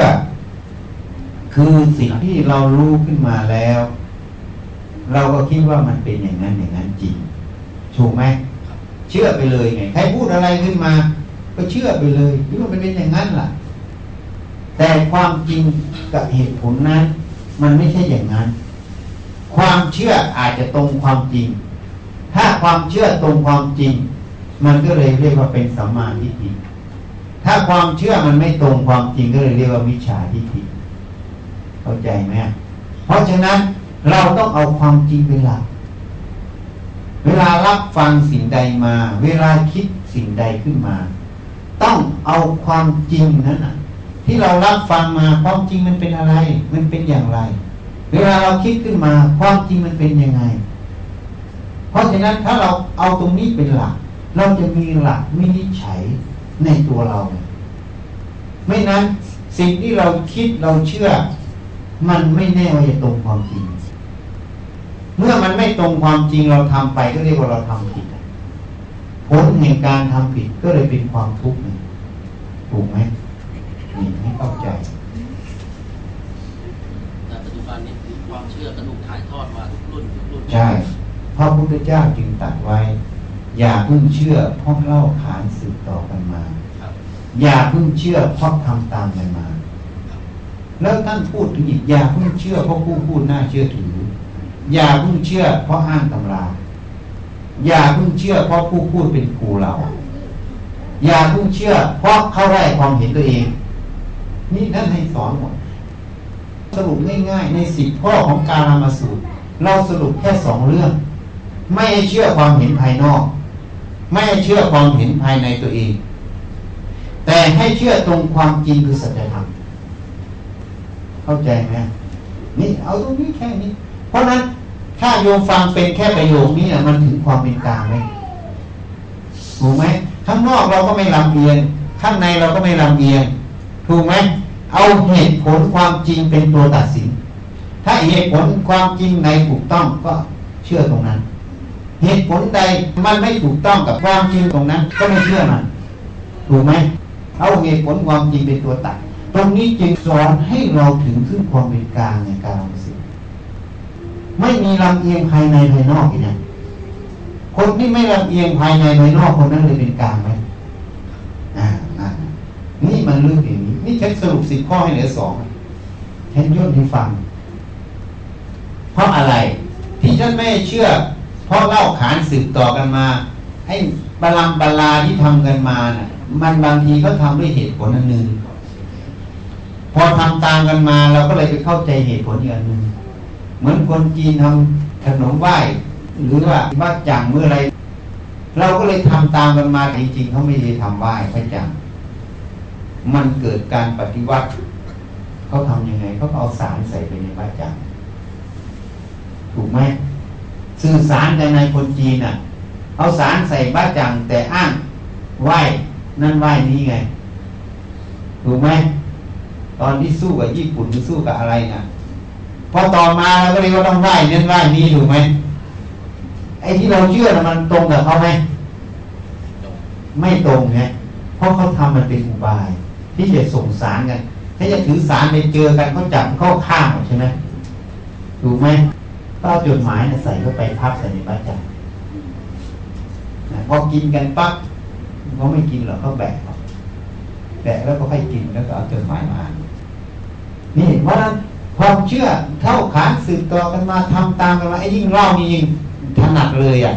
คือสิ่งที่เรารู้ขึ้นมาแล้ว เราก็คิดว่ามันเป็นอย่างนั้นอย่างนั้นจริงถูกไหม เชื่อไปเลยไงใครพูดอะไรขึ้นมา ก็เชื่อไปเลยคิดว่ามันเป็นอย่างนั้นล่ะ แต่ความจริงกับเหตุผลนั้น มันไม่ใช่อย่างนั้น ความเชื่ออาจจะตรงความจริง ถ้าความเชื่อตรงความจริง มันก็เลยเรียกว่าเป็นสัมมาทิฏฐิถ้าความเชื่อมันไม่ตรงความจริงก็เลยเรียกว่ามิจฉาทิฏฐิเข้าใจไหมเพราะฉะนั้นเราต้องเอาความจริงเป็นหลัก เวลารับฟังสิ่งใดมา เวลาคิดสิ่งใดขึ้นมา ต้องเอาความจริงนั้นที่เรารับฟังมาความจริงมันเป็นอะไร มันเป็นอย่างไร เวลาเราคิดขึ้นมา ความจริงมันเป็นยังไง เพราะฉะนั้นถ้าเราเอาตรงนี้เป็นหลัก เราจะมีหลักวินิจฉัยในตัวเรา ไม่นั้นสิ่งที่เราคิดเราเชื่อ มันไม่แน่ว่าจะตรงความจริง เมื่อมันไม่ตรงความจริงเราทำไปก็เรียกว่าเราทำผิดผลแห่งการทำผิดก็เลยเป็นความทุกข์ถูกไหมนี่ให้เข้าใจความเชื่อกระดูกถ่ายทอดมาทุกรุ่นทุกรุ่นใช่พระพุทธเจ้าจึงตัดไว้ อย่าเพิ่งเชื่อเพราะเล่าขานสืบต่อกันมาอย่าเพิ่งเชื่อเพราะทำตามกันมา แล้วท่านพูดถึงอีกอย่าเพิ่งเชื่อเพราะผู้พูดน่าเชื่อถือ อย่าเพิ่งเชื่อเพราะอ้างตำรา อย่าเพิ่งเชื่อเพราะผู้พูดเป็นครูเรา อย่าเพิ่งเชื่อ เพราะเขาได้ความเห็นตัวเอง นี่ท่นให้สอนหมด สรุปง่ายๆ ในสิบข้อของการามาสูตร เราสรุปแค่สองเรื่อง ไม่เชื่อความเห็นภายนอก ไม่เชื่อความเห็นภายในตัวเอง แต่ให้เชื่อตรงความจริงคือสัจธรรม เข้าใจไหมนี่เอาตรงนี้แค่นี้ เพราะนั้น ถ้าโยมฟังเป็นแค่ประโยคนี้มันถึงความเป็นกลางไหมถูกไหมข้างนอกเราก็ไม่ลำเอียง ข้างในเราก็ไม่ลำเอียง ถูกไหมเอาเหตุผลความจริงเป็นตัวตัดสิน ถ้าเหตุผลความจริงในถูกต้องก็เชื่อตรงนั้น เหตุผลใดมันไม่ถูกต้องกับความจริงตรงนั้น ก็ไม่เชื่อมันถูกไหมเอาเหตุผลความจริงเป็นตัวตัด ตรงนี้จึงสอนให้เราถึงซึ่งความเป็นกลางในการสิ ไม่มีลำเอียงภายในภายนอกอีกนะคนที่ไม่ลำเอียงภายในภายนอกคนนั้นเลยเป็นกลางไหมอ่านี่มันเรื่องอย่างนี้ นี่ฉันสรุปสิบข้อให้เหลือสองฉันย่นให้ฟัง เพราะอะไร ที่ฉันไม่เชื่อ เพราะเล่าขานสืบต่อกันมาไอ้บาลัมบาลาที่ทำกันมาน่ะ มันบางทีก็ทำด้วยเหตุผลอันหนึ่งพอทำตามกันมาเราก็เลยไปเข้าใจเหตุผลอีกอันหนึ่ง เหมือนคนจีนทำขนมไหว้หรือว่าว่าจังเมื่อไร เราก็เลยทำตามกันมาจริงๆเขาไม่ได้ทำไหว้พระจังมันเกิดการปฏิวัติเขาทำยังไงเขาเอาสารใส่ไปในพระจังถูกไหมสื่อสารในในคนจีนอะ เอาสารใส่บ้าจังแต่อ้างไหว้นั่นไหว้นี้ไง ถูกไหมตอนที่สู้กับญี่ปุ่นหรือสู้กับอะไรนะ พอต่อมาเราก็เรียกว่าต้องไหว้นั่นไหว้นี้ถูกไหมไอ้ที่เราเชื่อนะมันตรงกับเขาไหมไม่ตรงไงเพราะเขาทำมันเป็นอุบาย ที่จะส่งสารกัน ถ้าจะถือสารไปเจอกันเขาจับเข้าข้างใช่ไหมถูกไหมก็เอาจดหมายใส่เข้าไปพับใส่ในบ้านจังพอกินกันปั๊บเขาไม่กินหรอกเขาแบกแบกแล้วก็ค่อยกินแล้วก็เอาจดหมายมาอ่านนี่เพรา ความเชื่อเท่าขานสืบต่อกันมาทำตามกันมาไอ้ยิ่งเล่านี่ยิ่งถนัดเลยอะ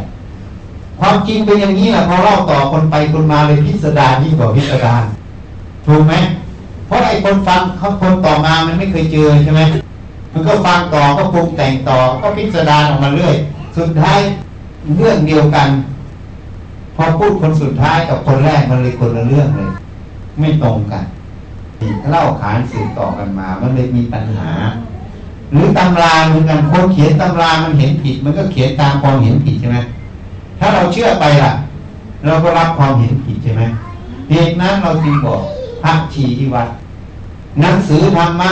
ความจริงเป็นอย่างนี้แหละพอเล่าต่อคนไปคนมาเลยพิสดารยิ่งกว่าพิสดารถูกไหมเพราะไอ้คนฟังเขาคนต่อมามันไม่เคยเจอใช่ไหมมันก็ฟังต่อก็ปรุงแต่งต่อก็พิสดารออกมาเรื่อย สุดท้ายเรื่องเดียวกัน พอพูดคนสุดท้ายกับคนแรกมันเลยคนละเรื่องเลย ไม่ตรงกัน เล่าขานสืบต่อกันมา มันเลยมีปัญหา หรือตำราเหมือนกันคนเขียนตำรามันเห็นผิด มันก็เขียนตามความเห็นผิดใช่ไหมถ้าเราเชื่อไปล่ะ เราก็รับความเห็นผิดใช่ไหมเหตุนั้นเราจึงบอกพระชีที่วัดหนังสือธรรมะ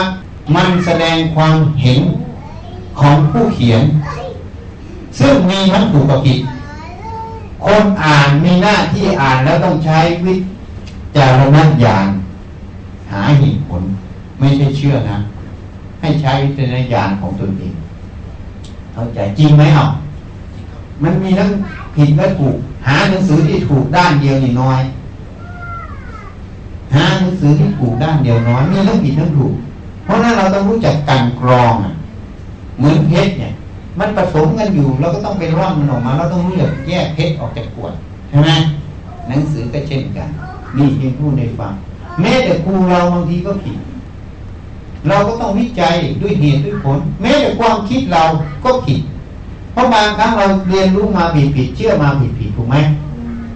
มันแสดงความเห็นของผู้เขียน ซึ่งมีทั้งถูกกับผิด คนอ่านมีหน้าที่อ่านแล้วต้องใช้วิจารณญาณ หาเหตุผล ไม่ใช่เชื่อนะ ให้ใช้วิจารณญาณของตนเองเข้าใจจริงไหมเอะมันมีทั้งผิดและถูก หาหนังสือที่ถูกด้านเดียวนี่น้อย หาหนังสือที่ถูกด้านเดียวน้อยมีทั้งผิดทั้งถูก เพราะนั้นเราต้องรู้จักกันกรองอะเหมือนเพชรเนี่ย มันผสมกันอยู่เราก็ต้องไปร่อนมันออกมา เราต้องรู้จักแยกเพชรออกจากขวดใช่ไหมหนังสือก็เช่นกัน นี่เพียงพูดในฟัง แม้แต่ครูเราบางทีก็ผิด เราก็ต้องวิจัยด้วยเหตุด้วยผล แม้แต่ความคิดเราก็ผิด เพราะบางครั้งเราเรียนรู้มาผิดผิดเชื่อมาผิดผิดถูกไหม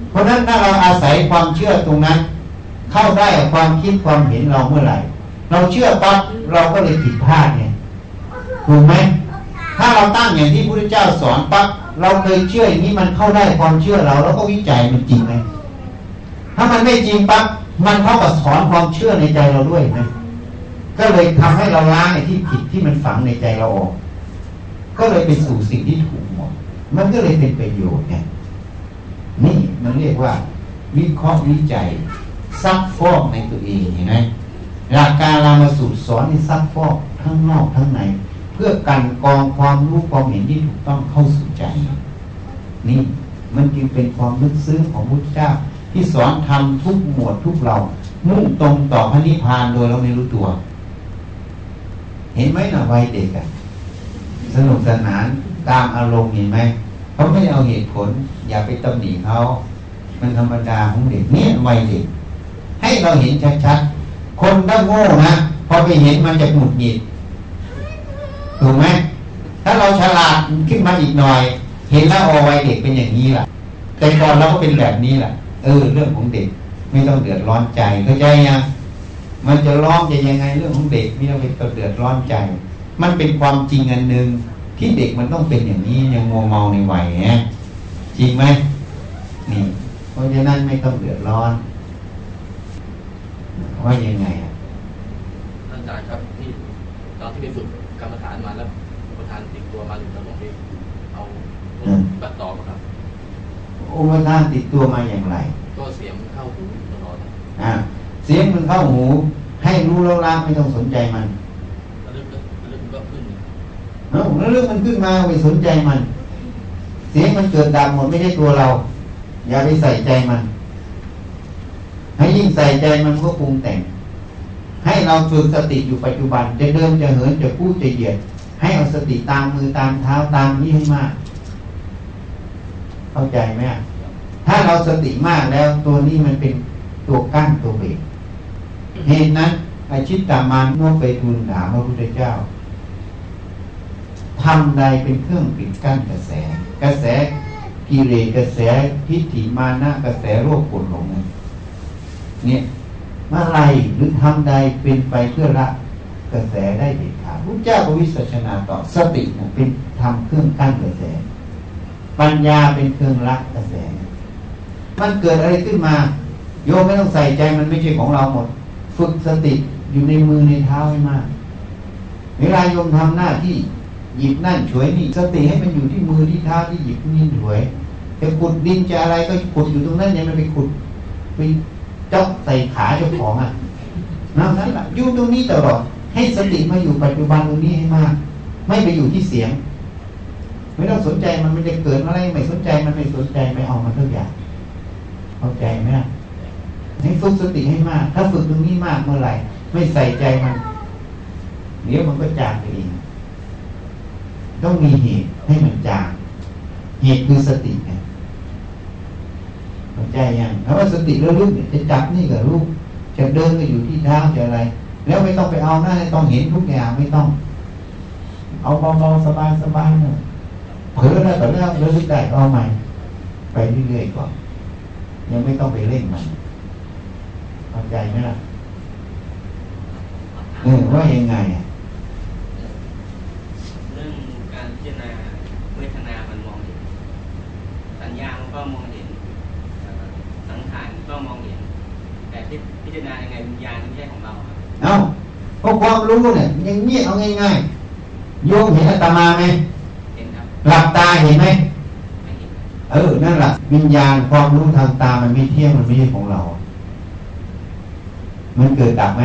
เพราะนั้นถ้าเราอาศัยความเชื่อตรงนั้น เข้าได้กับความคิดความเห็นเราเมื่อไหร่ เราเชื่อปั๊บเราก็เลยผิดพลาดไงถูกไหมถ้าเราตั้งอย่างที่พระพุทธเจ้าสอนปั๊บเราเคยเชื่ออย่างนี้มันเข้าได้ความเชื่อเรา แล้วก็วิจัยมันจริงไหม ถ้ามันไม่จริงปั๊บมันเท่ากับสอนความเชื่อในใจเราด้วยไหมก็เลยทำให้เราล้างไอ้ที่ผิดที่มันฝังในใจเราออก ก็เลยไปสู่สิ่งที่ถูกหมดมันก็เลยเป็นประโยชน์ไงนี่มันเรียกว่า วิเคราะห์วิจัยซักฟอกในตัวเองเห็นไหมหลักการรามาสูตรสอนให้ซักฟอกทั้งนอกทั้งใน เพื่อกันกองความรู้ความเห็นที่ถูกต้องเข้าสู่ใจ นี่มันจึงเป็นความลึกซึ้งของพุทธเจ้า ที่สอนทำทุกหมวดทุกเรามุ่งตรงต่อพระนิพพานโดยเราไม่รู้ตัว เห็นไหมนะวัยเด็กอะสนุกสนานตามอารมณ์เห็นไหมเขาไม่เอาเหตุผล อย่าไปตำหนิเขามันธรรมดาของเด็กเนี่ยวัยเด็ก ให้เราเห็นชัดๆคนถ้าโง่นะพอไปเห็นมันจะหงุดหงิดถูกไหมถ้าเราฉลาดขึ้นมาอีกหน่อย เห็นแล้วโอวัยเด็กเป็นอย่างนี้ล่ะแต่ก่อนเราก็เป็นแบบนี้แหละ เออ เรื่องของเด็ก ไม่ต้องเดือดร้อนใจเข้าใจยังมันจะร้องจะยังไงเรื่องของเด็กไม่ต้องไปเดือดร้อนใจ มันเป็นความจริงอันหนึ่งที่เด็กมันต้องเป็นอย่างนี้ยังโมเมาในวัยเนี้ยจริงไหมนี่ เพราะฉะนั้นไม่ต้องเดือดร้อน ว่ายังไงอะอาจารย์ครับที่ตอนที่ไปฝึกกรรมฐานมาแล้วประธานติดตัวมาอยู่แล้วผมไปเอาบัตรต่อมาครับ อุปทานติดตัวมาอย่างไร ก็เสียงเข้าหูตลอดอ่าเสียงมันเข้าหู ให้รู้แล้วละไม่ต้องสนใจมันแล้วเรื่องก็เรื่องก็ขึ้นเอ้าแล้วเรื่องมันขึ้นมาไปสนใจมัน เสียงมันเกิดดับหมดไม่ใช่ตัวเรา อย่าไปใส่ใจมัน ให้ยิ่งใส่ใจมันก็ปรุงแต่ง ให้เราฝึกสติอยู่ปัจจุบัน จะเดินจะเหินจะพูดจะเหยียด ให้เอาสติตามมือตามเท้าตามนี้ให้มาก เข้าใจไหมถ้าเราสติมากแล้วตัวนี้มันเป็นตัวกั้นตัวเบรกเหตุนั้นอาชิตตามานโนไปทูลถามพระพุทธเจ้าทำใดเป็นเครื่องปิดกั้นกระแส กระแสกิเลสกระแสทิฏฐิมานะกระแสโรคปวดหลงเนี่ยเมื่อไรหรือทำใดเป็นไปเพื่อละกระแสได้เด็ดขาดพระเจ้าก็วิสัชนาต่อสตินะเป็นทำเครื่องกั้นกระแส ปัญญาเป็นเครื่องละกกระแส มันเกิดอะไรขึ้นมา โยมไม่ต้องใส่ใจมันไม่ใช่ของเราหมด ฝึกสติอยู่ในมือในเท้าให้มาก เวลาโยมทำหน้าที่หยิบนั่นฉวยนี่สติให้มันอยู่ที่มือที่เท้าที่หยิบนี่ฉวยจะขุดดินจะอะไรก็ขุดอยู่ตรงนั้นอย่ามันไปขุดไปจ้องใส่ขาเจ้าของอะนั่นนั่นแหละอยู่ตรงนี้ตลอดให้สติมาอยู่ปัจจุบันตรงนี้ให้มาก ไม่ไปอยู่ที่เสียง ไม่ต้องสนใจมันมันจะเกิดอะไรไม่สนใจมันไม่สนใจไม่เอามันทุกอย่างเข้าใจไหมให้ฝึกสติให้มาก ถ้าฝึกตรงนี้มากเมื่อไหร่ ไม่ใส่ใจมัน เดี๋ยวมันก็จางไปเองต้องมีเหตุให้มันจางเหตุคือสติไงเข้าใจยังเพราะว่าสติระลึกเนี่ยจะจับนี่กับลูกจะเดินก็อยู่ที่เท้าจะอะไร แล้วไม่ต้องไปเอาหน้าต้องเห็นทุกอย่างไม่ต้อง เอาเบาๆสบายๆ เนี่ยเผลอแล้วแต่แล้วระลึกได้ก็เอาใหม่ ไปเรื่อยๆก่อน ยังไม่ต้องไปเร่งมันเข้าใจไหมล่ะเออว่ายังไงอะเรื่องการพิจารณาเวทนา มันมองเห็น สัญญามันก็มองเห็นเอ่อสังขารก็มองเห็น แต่ที่พิจารณายังไงวิญญาณไม่ใช่ของเราครับเอ้าเพราะความรู้เนี่ยยังเงียบเอาง่ายๆโยมเห็นอาตมาไหมเหลับตาเห็นไหมเออ นั่นแหละวิญญาณความรู้ทางตามันไม่เที่ยงมันไม่ใช่ของเรา มันเกิดดับไหม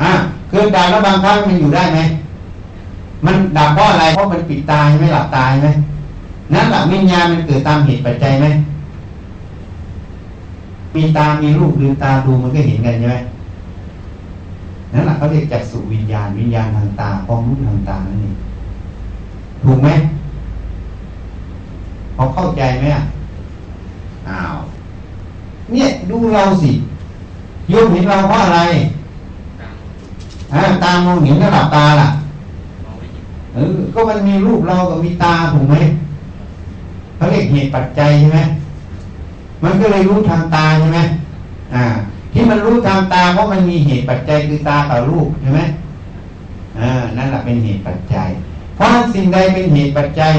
อ่าเกิดดับแล้วบางครั้งมันอยู่ได้ไหมมันดับเพราะอะไรเพราะมันปิดตาใช่ไหมหลับตาใช่ไหมนั่นแหละวิญญาณมันเกิดตามเหตุปัจจัยไหมมีตามีรูปลืมตาดูมันก็เห็นกันใช่ไหมนั่นแหละเขาเรียกจักษุวิญญาณวิญญาณทางตาความรู้ทางตานั่นเอง ถูกไหมพอเข้าใจไหมอะอ้าว เนี่ยดูเราสิโยมเห็นเราเพราะอะไรตามอ่าตามองเห็นก็หลับตาล่ะมองไม่เห็นเออก็มันมีรูปเรากับมีตาถูกไหมเขาเรียกเหตุปัจจัยใช่ไหมมันก็เลยรู้ทางตาใช่ไหมอ่า ที่มันรู้ทางตาเพราะมันมีเหตุปัจจัยคือตากับรูปใช่ไหมอ่านั่นแหละเป็นเหตุปัจจัย เพราะสิ่งใดเป็นเหตุปัจจัย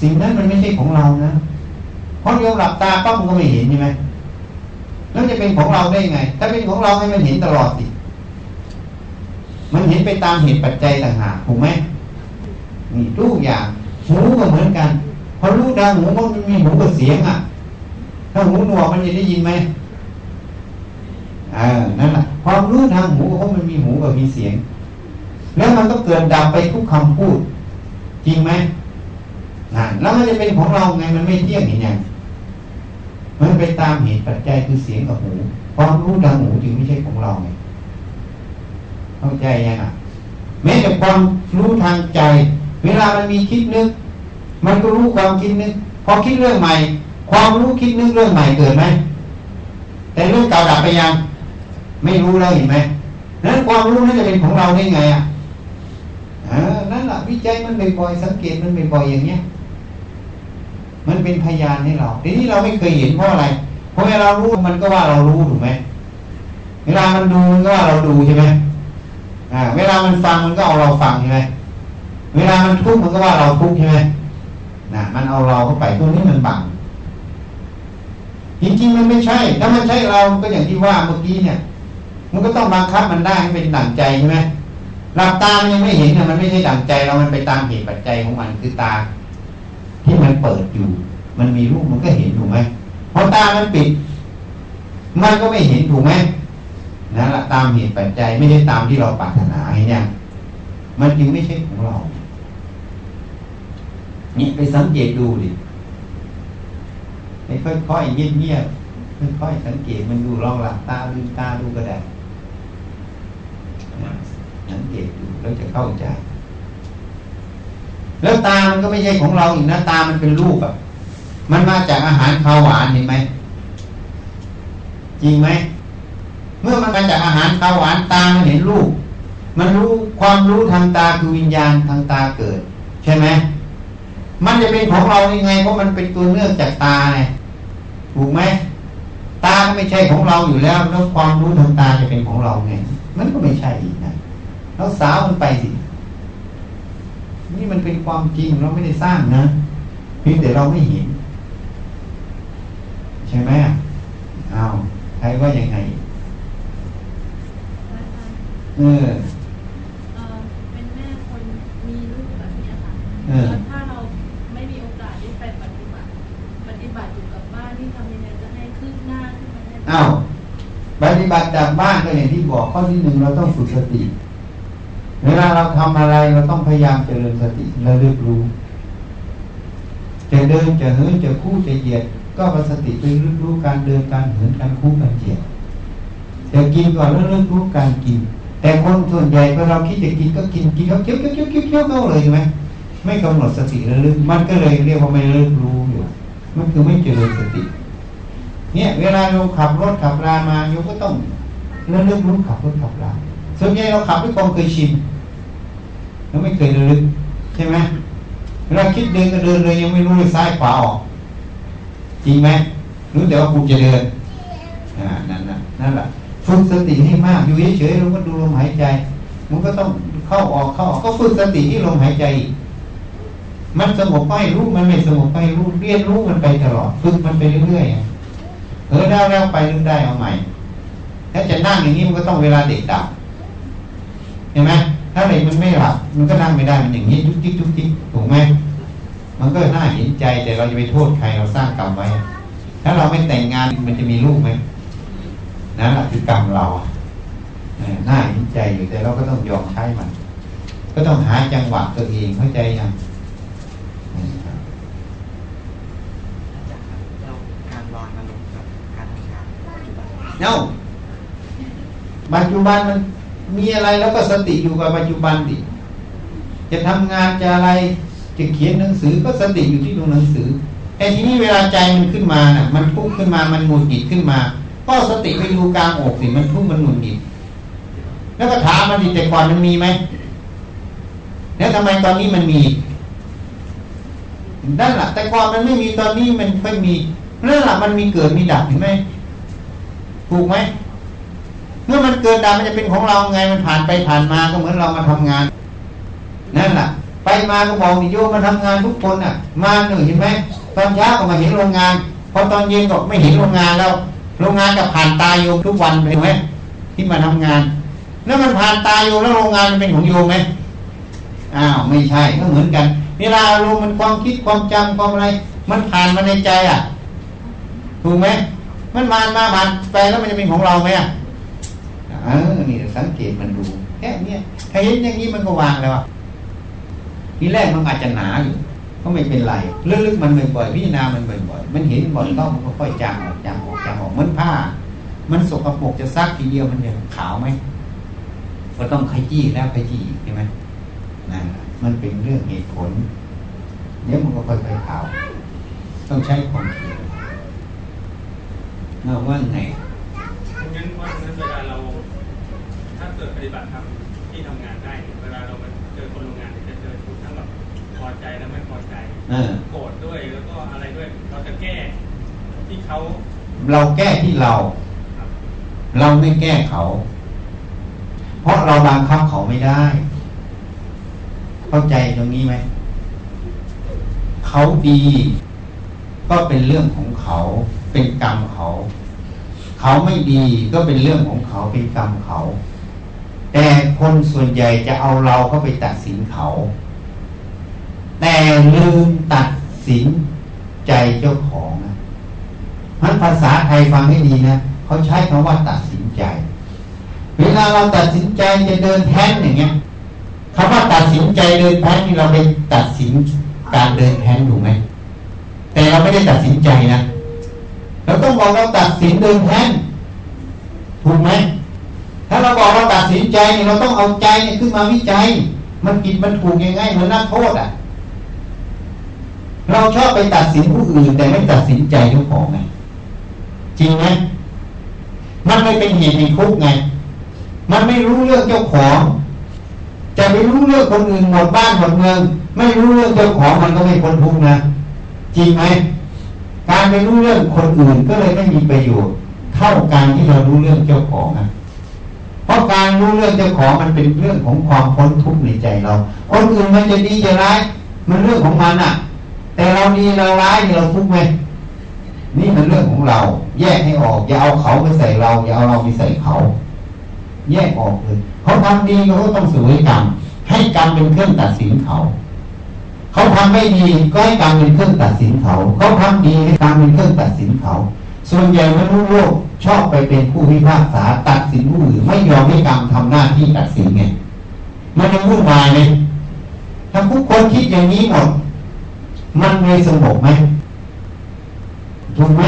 สิ่งนั้นมันไม่ใช่ของเรานะเพราะเราหลับตาปั๊บมันก็ไม่เห็นใช่ไหมแล้วจะเป็นของเราได้ไง ถ้าเป็นของเราให้มันเห็นตลอดสิมันเห็นไปตามเหตุปัจจัยต่างหากถูกไหมนี่ทุกอย่างหูก็เหมือนกันพอรู้ทางหูมันมีหูกับเสียงอะ ถ้าหูหนวกมันจะได้ยินไหมอ่านั่นแหละความรู้ทางหูเพราะมันมีหูกับมีเสียง แล้วมันก็เกิดดับไปทุกคำพูด จริงไหมนั่นแล้วมันจะเป็นของเราไงมันไม่เที่ยงเห็นยังมันไปตามเหตุปัจจัยคือเสียงกับหูความรู้ทางหูจึงไม่ใช่ของเราไงเข้าใจยังอะแม้แต่ความรู้ทางใจ เวลามันมีคิดนึก มันก็รู้ความคิดนึกพอคิดเรื่องใหม่ ความรู้คิดนึกเรื่องใหม่เกิดไหมแต่เรื่องเก่าดับไปยัง ไม่รู้แล้วเห็นไหมนั้นความรู้นั้นจะเป็นของเราได้ไงอะ ละวิจัยมันบ่อยๆสังเกตมันบ่อยๆอย่างเนี้ย มันเป็นพยานให้เราทีนี้เราไม่เคยเห็นเพราะอะไร เพราะเวลาเรารู้มันก็ว่าเรารู้ถูกไหมเวลามันดูมันก็ว่าเราดูใช่ไหมอ่า เวลามันฟังมันก็เอาเราฟังใช่ไหมเวลามันทุกข์มันก็ว่าเราทุกข์ใช่ไหมนะมันเอาเราเข้าไปตัวนี้มันบังจริงๆมันไม่ใช่ ถ้ามันใช่เราก็อย่างที่ว่าเมื่อกี้เนี่ย มันก็ต้องบังคับมันได้ให้เป็นดั่งใจใช่ไหม หลับตามันยังไม่เห็นเนี่ยมันไม่ใช่ดั่งใจเรามันไปตามเหตุปัจจัยของมันคือตา ที่มันเปิดอยู่ มันมีรูปมันก็เห็นถูกไหมพอตามันปิด มันก็ไม่เห็นถูกไหมนั่นแหละตามเหตุปัจจัยไม่ได้ตามที่เราปรารถนาเห็นยังมันจึงไม่ใช่ของเรานี่ไปสังเกตดูดิไปค่อยๆเงียบๆค่อยๆสังเกตมันดูลองหลับตาลืมตาดูก็ได้ สังเกตดูแล้วจะเข้าใจ แล้วตามันก็ไม่ใช่ของเราอีกนะตามันเป็นรูปอะ มันมาจากอาหารข้าวหวานเห็นไหมจริงไหมเมื่อมันมาจากอาหารข้าวหวานตามันเห็นรูปมันรู้ความรู้ทางตาคือวิญญาณทางตาเกิด ใช่ไหมมันจะเป็นของเรายังไงเพราะมันเป็นตัวเนื่องจากตาไงถูกไหมตาก็ไม่ใช่ของเราอยู่แล้วแล้วความรู้ทางตาจะเป็นของเราไงมันก็ไม่ใช่อีกนะ แล้วสาวมันไปสิ นี่มันเป็นความจริงเราไม่ได้สร้างนะเพียงแต่เราไม่เห็น ใช่ไหมอ้าวใครว่ายังไงเออเอ่อเป็นแม่คนมีลูกแบบนี้ค่ะเออแล้วถ้าเราไม่มีโอกาสได้ไปปฏิบัติ ปฏิบัติอยู่กับบ้านนี่ทำยังไงจะให้คืบหน้าขึ้นมาได้อ้าวปฏิบัติจากบ้านก็อย่างที่บอกข้อที่หนึ่งเราต้องฝึกสติ เวลาเราทำอะไรเราต้องพยายามเจริญสติและเรียกรู้ จะเดินจะเหินจะคู่จะเหยียด ก็เอาสติไปเรียกรู้การเดินการเหินการคู่การเหยียดจะกินก่อนแล้วเรียกรู้การกิน แต่คนส่วนใหญ่พอเราคิดจะกินก็กินกินเขาเคี้ยวเคี้ยวเคี้ยวเคี้ยวเคี้ยวเข้าเลยใช่ไหมไม่กำหนดสติระลึกมันก็เลยเรียกว่าไม่ระลึกรู้อยู่มันคือไม่เจริญสติ เนี่ย เวลาเราขับรถขับรามาโยก็ต้องระลึกรู้ขับรถขับราส่วนใหญ่เราขับด้วยความเคยชิน เราไม่เคยระลึกใช่ไหมเวลาคิดเดินก็เดินเลยยังไม่รู้เลยซ้ายขวาออกจริงไหมรู้แต่ว่ากูจะเดินอ่านั่นนะนั่นแหละฝึกสติให้มากอยู่เฉยๆเราก็ดูลมหายใจ มันก็ต้องเข้าออกเข้าออกก็ฝึกสติที่ลมหายใจมันสงบก็ให้รู้มันไม่สงบก็ให้รู้เรียนรู้มันไปตลอดฝึกมันไปเรื่อยๆเออได้แล้วไปนึกได้เอาใหม่ถ้าจะนั่งอย่างนี้มันก็ต้องเวลาเด็กดับเห็นไหม ถ้าเด็กมันไม่หลับมันก็นั่งไม่ได้มันอย่างนี้ยุกยิกยุกยิกถูกไหมมันก็น่าเห็นใจแต่เราจะไปโทษใครเราสร้างกรรมไว้ ถ้าเราไม่แต่งงานมันจะมีลูกไหมนั่นแหละคือกรรมเราอะเออน่าเห็นใจอยู่แต่เราก็ต้องยอมใช้มัน ก็ต้องหาจังหวะตัวเองเข้าใจยังอาจารย์ครับแล้วการวางอารมณ์กับการทำงานปัจจุบันเอ้าปัจจุบันมัน มีอะไรแล้วก็สติอยู่กับปัจจุบันดิจะทำงานจะอะไรจะเขียนหนังสือก็สติอยู่ที่ตัวหนังสือไอ้ทีนี้เวลาใจมันขึ้นมาน่ะ มันทุกข์ขึ้นมามันหงุดหงิดขึ้นมาก็สติไปดูกลางอกสิมันทุกข์มันหงุดหงิดแล้วก็ถามมันดิแต่ก่อนมันมีไหมแล้วทำไมตอนนี้มันมีนั่นแหละแต่ก่อนมันไม่มีตอนนี้มันค่อยมีนั่นแหละมันมีเกิดมีดับเห็นไหมถูกไหม เมื่อมันเกิดดับมันจะเป็นของเราไงมันผ่านไปผ่านมาก็เหมือนเรามาทำงาน นั่นแหละไปมาก็บอกนิโยมมาทำงานทุกคนอะ มาหนึ่งเห็นไหมตอนเช้าก็มาเห็นโรงงานพอตอนเย็นก็ไม่เห็นโรงงานแล้ว โรงงานก็ผ่านตาโยมทุกวันเห็นไหมที่มาทำงาน แล้วมันผ่านตาโยมแล้วโรงงานมันเป็นของโยมไหมอ้าวไม่ใช่ก็เหมือนกันเวลาอารมณ์มันความคิดความจำความอะไร มันผ่านมาในใจอะถูกไหมมันผ่านมาผ่านไปแล้วมันจะเป็นของเราไหมอะ เออนี่สังเกตมันดูแค่เนี้ยถ้าเห็นอย่างนี้มันก็วางแล้วอะทีแรกมันอาจจะหนาอยู่ก็ไม่เป็นไรลึกๆมันบ่อยๆพิจารณามันบ่อยๆมันเห็นบ่อยก็มันก็ค่อยจางออกจางออกจางออกเหมือนผ้า มันสกปรกจะซักทีเดียวมันจะขาวไหมก็ต้องขยี้แล้วขยี้ใช่ไหมนั่นแหละมันเป็นเรื่องเหตุผลเดี๋ยวมันก็ค่อยๆขาว ต้องใช้ความเพียรเอาว่าไงงั้นว่างั้นเวลาเรา ถ้าเกิดปฏิบัติธรรมที่ทำงานได้เนี่ยเวลาเรามาเจอคนโรงงานเนี่ยจะเจอทุกทั้งแบบพอใจและไม่พอใจเออ โกรธด้วยแล้วก็อะไรด้วย เราจะแก้ที่เขาเราแก้ที่เรา ครับเราไม่แก้เขา เพราะเราบังคับเขาไม่ได้ เข้าใจตรงนี้ไหม เขาดี ก็เป็นเรื่องของเขา เป็นกรรมเขา เขเขาไม่ดีก็เป็นเรื่องของเขาเป็นกรรมเขา แต่คนส่วนใหญ่จะเอาเราเข้าไปตัดสินเขา แต่ลืมตัดสินใจเจ้าของนะมันภาษาไทยฟังให้ดีนะเขาใช้คำว่าตัดสินใจ เวลาเราตัดสินใจจะเดินแท้นอย่างเงี้ยคำว่าตัดสินใจเดินแท้นนี่เราไปตัดสินการเดินแท้นถูกไหมแต่เราไม่ได้ตัดสินใจนะเราต้องบอกเราตัดสินเดินแท้นถูกไหม ถ้าเราบอกเราตัดสินใจเนี่ยเราต้องเอาใจเนี่ยขึ้นมาวิจัย มันผิดมันถูกยังไงเหมือนนักโทษอะ เราชอบไปตัดสินผู้อื่น แต่ไม่ตัดสินใจเจ้าของไงจริงไหมมันไม่เป็นเหตุเป็นคุกไง มันไม่รู้เรื่องเจ้าของจะไปรู้เรื่องคนอื่นหมดบ้านหมดเมือง ไม่รู้เรื่องเจ้าของมันก็ไม่พ้นทุกข์นะจริงไหมการไปรู้เรื่องคนอื่นก็เลยไม่มีประโยชน์เท่าการที่เรารู้เรื่องเจ้าของนะ เพราะการรู้เรื่องเจ้าของมันเป็นเรื่องของความพ้นทุกข์ในใจเรา คนอื่นมันจะดีจะร้าย มันเรื่องของมันอะแต่เราดีเราร้ายเราทุกข์ไหมนี่มันเรื่องของเรา แยกให้ออก อย่าเอาเขาไปใส่เรา อย่าเอาเราไปใส่เขา แยกออกเลยเขาทำดีเขาก็ต้องสวยกรรมให้กรรมเป็นเครื่องตัดสินเขา เขาทำไม่ดีก็ให้กรรมเป็นเครื่องตัดสินเขา เขาทำดีให้กรรมเป็นเครื่องตัดสินเขา ส่วนใหญ่มนุษย์โลก ชอบไปเป็นผู้พิพากษาตัดสินผู้อื่นไม่ยอมให้กรรมทำหน้าที่ตัดสินไงมันจะวุ่นวายไหมถ้าทุกคนคิดอย่างนี้หมด มันเลยสงบไหมถูกไหม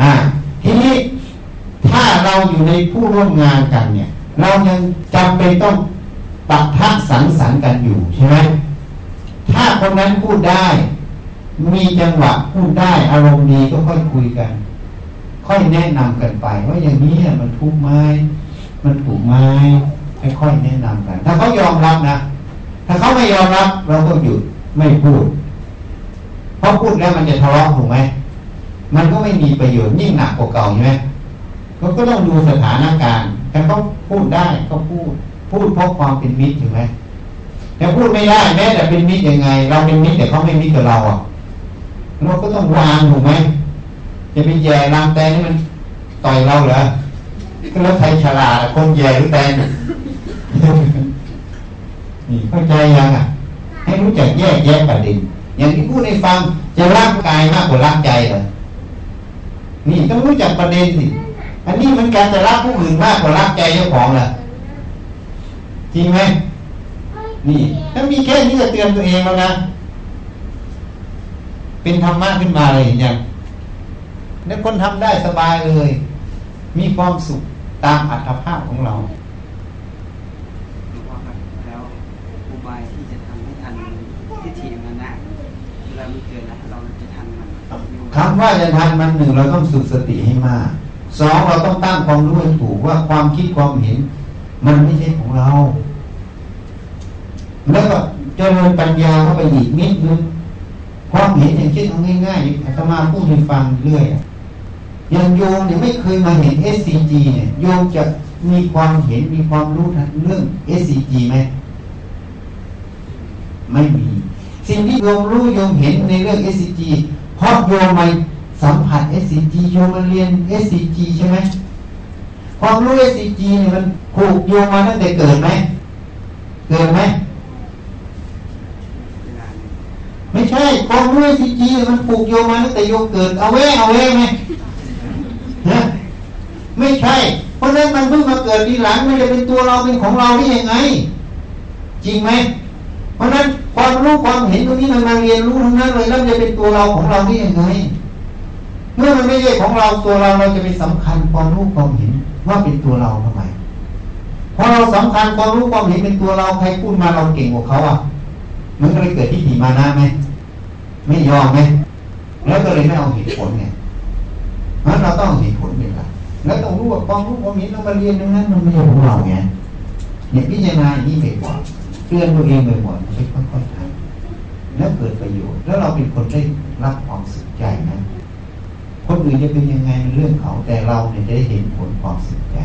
อ่า ทีนี้ถ้าเราอยู่ในผู้ร่วมงานกันเนี่ย เรายังจำเป็นต้องปะทะสังสรรค์กันอยู่ใช่ไหมถ้าคนนั้นพูดได้ มีจังหวะพูดได้อารมณ์ดีก็ค่อยคุยกัน ค่อยแนะนำกันไป ว่าอย่างนี้มันทุกไหมมันถูกไหมค่อยๆแนะนำกัน ถ้าเขายอมรับนะถ้าเขาไม่ยอมรับ เราก็หยุดไม่พูดเพราะพูดแล้วมันจะทะเลาะถูกไหมมันก็ไม่มีประโยชน์ยิ่งหนักกว่าเก่าใช่ไหมเราก็ต้องดูสถานการณ์แต่เขาพูดได้ก็พูด พูดเพราะความเป็นมิตรถูกไหมแต่พูดไม่ได้แม้แต่เป็นมิตรยังไง เราเป็นมิตรแต่เขาไม่มิตรกับเราอะเราก็ต้องวางถูกไหม จะไปแย่รางแตนนี่มันต่อยเราเหรอก็แล้วใครฉลาดคนแย่หรือแตนนี่เข้าใจยังอะ ให้รู้จักแยกแยะประเด็นอย่างที่พูดให้ฟังจะรักกายมากกว่ารักใจเหรอนี่ต้องรู้จักประเด็นสิอันนี้มันการจะรักผู้อื่นมากกว่ารักใจเจ้าของล่ะจริงไหมนี่ถ้ามีแค่นี้จะเตือนตัวเองแล้วนะ เป็นธรรมะขึ้นมาเลยอย่าง แล้วคนทำได้สบายเลย มีความสุขตามอัตภาพของเราหลวงพ่อครับแล้วอุบายที่จะทำให้ทันทิฏฐิมันนะเวลามันเกิดแล้วเราจะทันมันคำว่าจะทันมันหนึ่งเราต้องฝึกสติให้มากสองเราต้องตั้งความรู้ให้ถูกว่าความคิดความเห็น มันไม่ใช่ของเรา แล้วก็เจริญปัญญาเข้าไปอีกนิดนึงความเห็นอย่างเช่นเอาง่ายๆอาตมาพูดให้ฟังเรื่อย อย่างโยมเนี่ยไม่เคยมาเห็น SCG เนี่ยโยมจะมีความเห็นมีความรู้ทันเรื่อง SCG ไหมไม่มี สิ่งที่โยมรู้โยมเห็นในเรื่อง SCG เพราะโยมมาสัมผัส SCG โยมมาเรียน SCG ใช่ไหมความรู้ SCG เนี่ยมันผูกโยมมาตั้งแต่เกิดไหมเกิดไหมไม่ใช่ความรู้ SCG มันผูกโยมมาตั้งแต่โยมเกิดเอาไว้เอาไว้ไหม ไม่ใช่ เพราะนั้นมันเพิ่งมาเกิดทีหลังไม่ได้เป็นตัวเราเป็นของเราได้ยังไง จริงไหมเพราะนั้นความรู้ความเห็นตรงนี้มันมาเรียนรู้ทั้งนั้นเลยแล้วจะเป็นตัวเราของเราได้ยังไง เมื่อมันไม่ใช่ของเราตัวเราเราจะไปสำคัญความรู้ความเห็นว่าเป็นตัวเราทำไมพอเราสำคัญความรู้ความเห็นเป็นตัวเราใครพูดมาเราเก่งกว่าเขาอะมันก็เลยเกิดที่ถีมานะไหมไม่ยอมไหมแล้วก็เลยไม่เอาเหตุผลไงเพราะเราต้องเอาเหตุผลเป็นหลัก แล้วต้องรู้ว่าความรู้ความเห็นเรามาเรียนตรงนั้นมันไม่ใช่ของเราไงเนี่ยพิจารณาอย่างนี้บ่อยๆเตือนตัวเองบ่อยๆมันจะค่อยๆทำแล้วเกิดประโยชน์ แล้วเราเป็นคนได้รับความสุขใจนะคนอื่นจะเป็นยังไงเรื่องเขาแต่เราเนี่ยจะได้เห็นผลความสุขใจ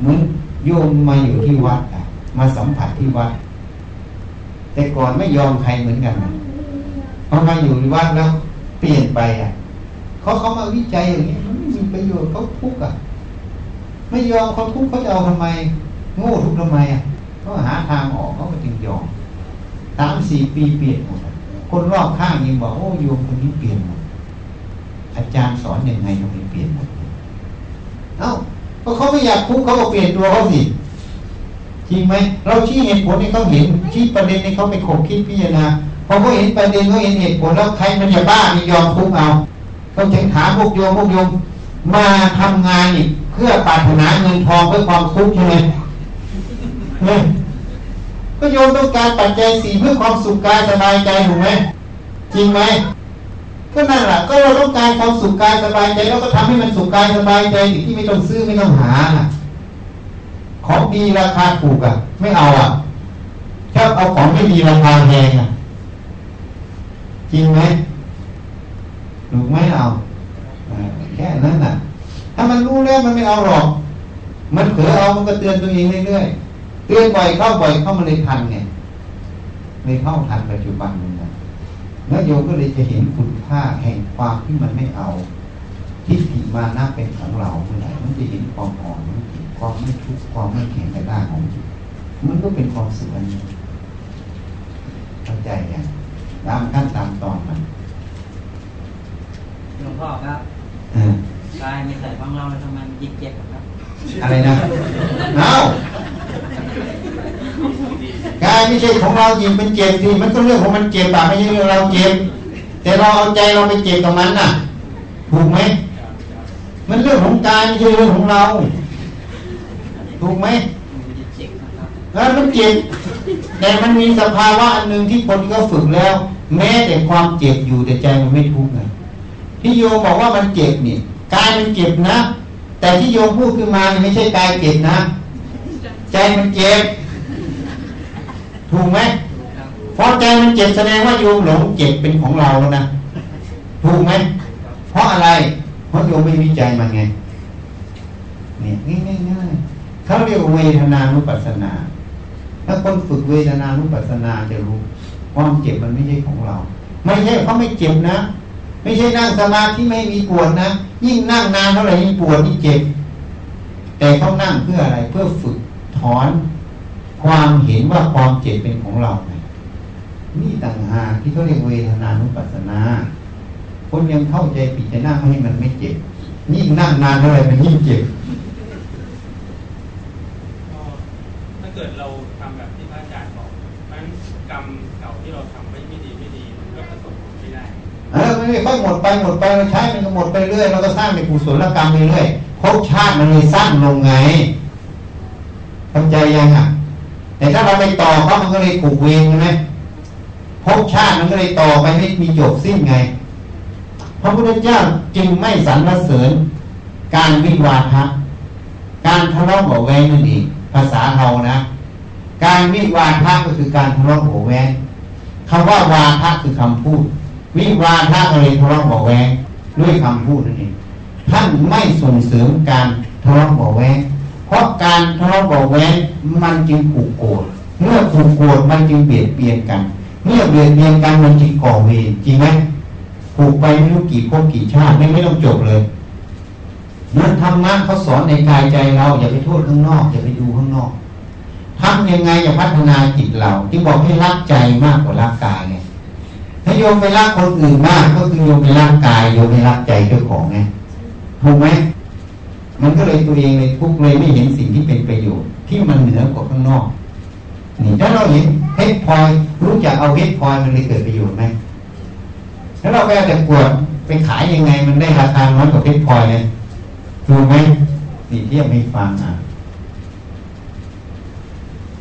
เหมือนโยมมาอยู่ที่วัดอะมาสัมผัสที่วัด แต่ก่อนไม่ยอมใครเหมือนกันนะพอมาอยู่ที่วัดแล้วเปลี่ยนไปอะ เขาเขามาวิจัยอย่างนี้มันไม่มีประโยชน์เขาทุกข์อะ ไม่ยอมเขาทุกข์เขาจะเอาทำไม โง่ทุกข์ทำไมอะเขาหาทางออกเขาก็จึงยอมสามสี่ปีเปลี่ยนหมดคนรอบข้างยังบอกโอ้โยมคนนี้เปลี่ยนหมดอาจารย์สอนยังไงทำไมเปลี่ยนหมดเอ้าก็เขาไม่อยากทุกข์เขาก็เปลี่ยนตัวเขาสิจริงไหมเราชี้เหตุผลให้เขาเห็นชี้ประเด็นให้เขาไปขบคิดพิจารณาพอเขาเห็นประเด็นเขาเห็นเหตุผลแล้วใครมันจะบ้ามียอมทุกข์เอา เขาถึงถามพวกโยมพวกโยม มาทำงานนี่เพื่อปรารถนาเงินทองเพื่อความทุขใช่ไหมเฮ้ยก็โยมต้องการปัจจัยสี่เพื่อความสุขกายสบายใจถูกไหมจริงไหมก็นั่นแหละก็เราต้องการความสุขกายสบายใจเราก็ทำให้มันสุขกายสบายใจที่ไม่ต้องซื้อไม่ต้องหาของดีราคาถูกอะ ไม่เอาอะชอบเอาของไม่ดีราคาแพงอะ จริงไหม ถูกไหมเอาแค่นั้นน่ะ ถ้ามันรู้แล้วมันไม่เอาหรอก มันเผลอเอามันก็เตือนตัวเองเรื่อยๆเตือนบ่อยเข้าบ่อยเข้ามันเลยทันไงเลยเข้าทันปัจจุบันนี่นะแล้วโยมก็เลยจะเห็นคุณค่าแห่งความที่มันไม่เอาทิฏฐิมานะเป็นของเราเมื่อไหร่มันจะเห็นความอ่อนนเห็นความไม่ทุกข์ความไม่แข็งกระด้างของจิตมันก็เป็นความสุขอันนี้เข้าใจยังตามขั้นตามตอนมัน หลวงพ่อครับเออกายไม่ใส่ของเราแล้วทำไมมันยิ่งเจ็บอะครับ อะไรนะเอากายไม่ใช่ของเราจริงเป็นเจ็บสิมันก็เรื่องของมันเจ็บอะไม่ใช่เรื่องเราเจ็บ แต่เราเอาใจเราไปเจ็บกับมันน่ะ ถูกไหม มันเรื่องของกายไม่ใช่เรื่องของเรา ถูกไหมมันจะเจ็บนะครับแล้วมันเจ็บ แต่มันมีสภาวะอันหนึ่งที่คนเขาฝึกแล้ว แม้แต่ความเจ็บอยู่แต่ใจมันไม่ทุกข์ไง ที่โยมบอกว่ามันเจ็บนี่กายมันเจ็บนะ แต่ที่โยมพูดขึ้นมาไม่ใช่กายเจ็บนะ ใจมันเจ็บ ถูกไหมเพราะใจมันเจ็บแสดงว่าโยมหลงเจ็บเป็นของเราแล้วนะถูกไหมเพราะอะไร เพราะโยมไม่วิจัยมันไงเนี่ยง่ายๆง่ายเขาเรียกว่าเวทนานุปัสสนา ถ้าคนฝึกเวทนานุปัสสนาจะรู้ความเจ็บมันไม่ใช่ของเรา ไม่ใช่เขาไม่เจ็บนะ ไม่ใช่นั่งสมาธิไม่มีปวดนะยิ่งนั่งนานเท่าไหร่ยิ่งปวดยิ่งเจ็บ แต่เขานั่งเพื่ออะไรเพื่อฝึกถอนความเห็นว่าความเจ็บเป็นของเราไงนี่ต่างหากที่เขาเรียกเวทนานุปัสสนาคนยังเข้าใจผิดจะนั่งให้มันไม่เจ็บยิ่งนั่งนานเท่าไหร่มันยิ่งเจ็บถ้าเกิดเราทำแบบ เออมันไม่ค่อยหมดไปหมดไปเราใช้มันก็หมดไปเรื่อยเราก็สร้างเป็นกุศลกรรมไปเรื่อยภพชาติมันเลยสั้นลงไงเข้าใจยังอะแต่ถ้าเราไปต่อเขามันก็เลยผูกเวรใช่ไหมภพชาติมันก็เลยต่อไปไม่มีจบสิ้นไง พระพุทธเจ้าจึงไม่สรรเสริญการวิวาทะการทะเลาะเบาะแวงนั่นเองภาษาเรานะ การวิวาทะก็คือการทะเลาะเบาะแวงคำว่าวาทะคือคำพูด วิวาทะเลยทะเลาะเบาแวงด้วยคำพูดนั่นเองท่านไม่ส่งเสริมการทะเลาะเบาแวงเพราะการทะเลาะเบาแวงมันจึงผูกโกรธเมื่อผูกโกรธมันจึงเบียดเบียนกัน เมื่อเบียดเบียนกันมันจึงก่อเวรจริงไหมผูกไปไม่รู้กี่ภพกี่ชาติไม่ไม่ต้องจบเลยนั้นธรรมะเขาสอนในกายใจเราอย่าไปโทษข้างนอกอย่าไปดูข้างนอกทำยังไงอย่าพัฒนาจิตเราที่บอกให้รักใจมากกว่ารักกายไง ถ้าโยมไปรักคนอื่นมากก็คือโยมไปรักกายโยมไปรักใจเจ้าของไงถูกไหมมันก็เลยตัวเองเลยทุกเลยไม่เห็นสิ่งที่เป็นประโยชน์ที่มันเหนือกว่าข้างนอกนี่ถ้าเราเห็นเพชรพลอยรู้จักเอาเพชรพลอยมันเลยเกิดประโยชน์ไหมถ้าเราไปเอาแต่กวดไปขายยังไง มันได้ราคาน้อยกว่าเพชรพลอยเลยถูกไหมนี่เทียบให้ฟังอะ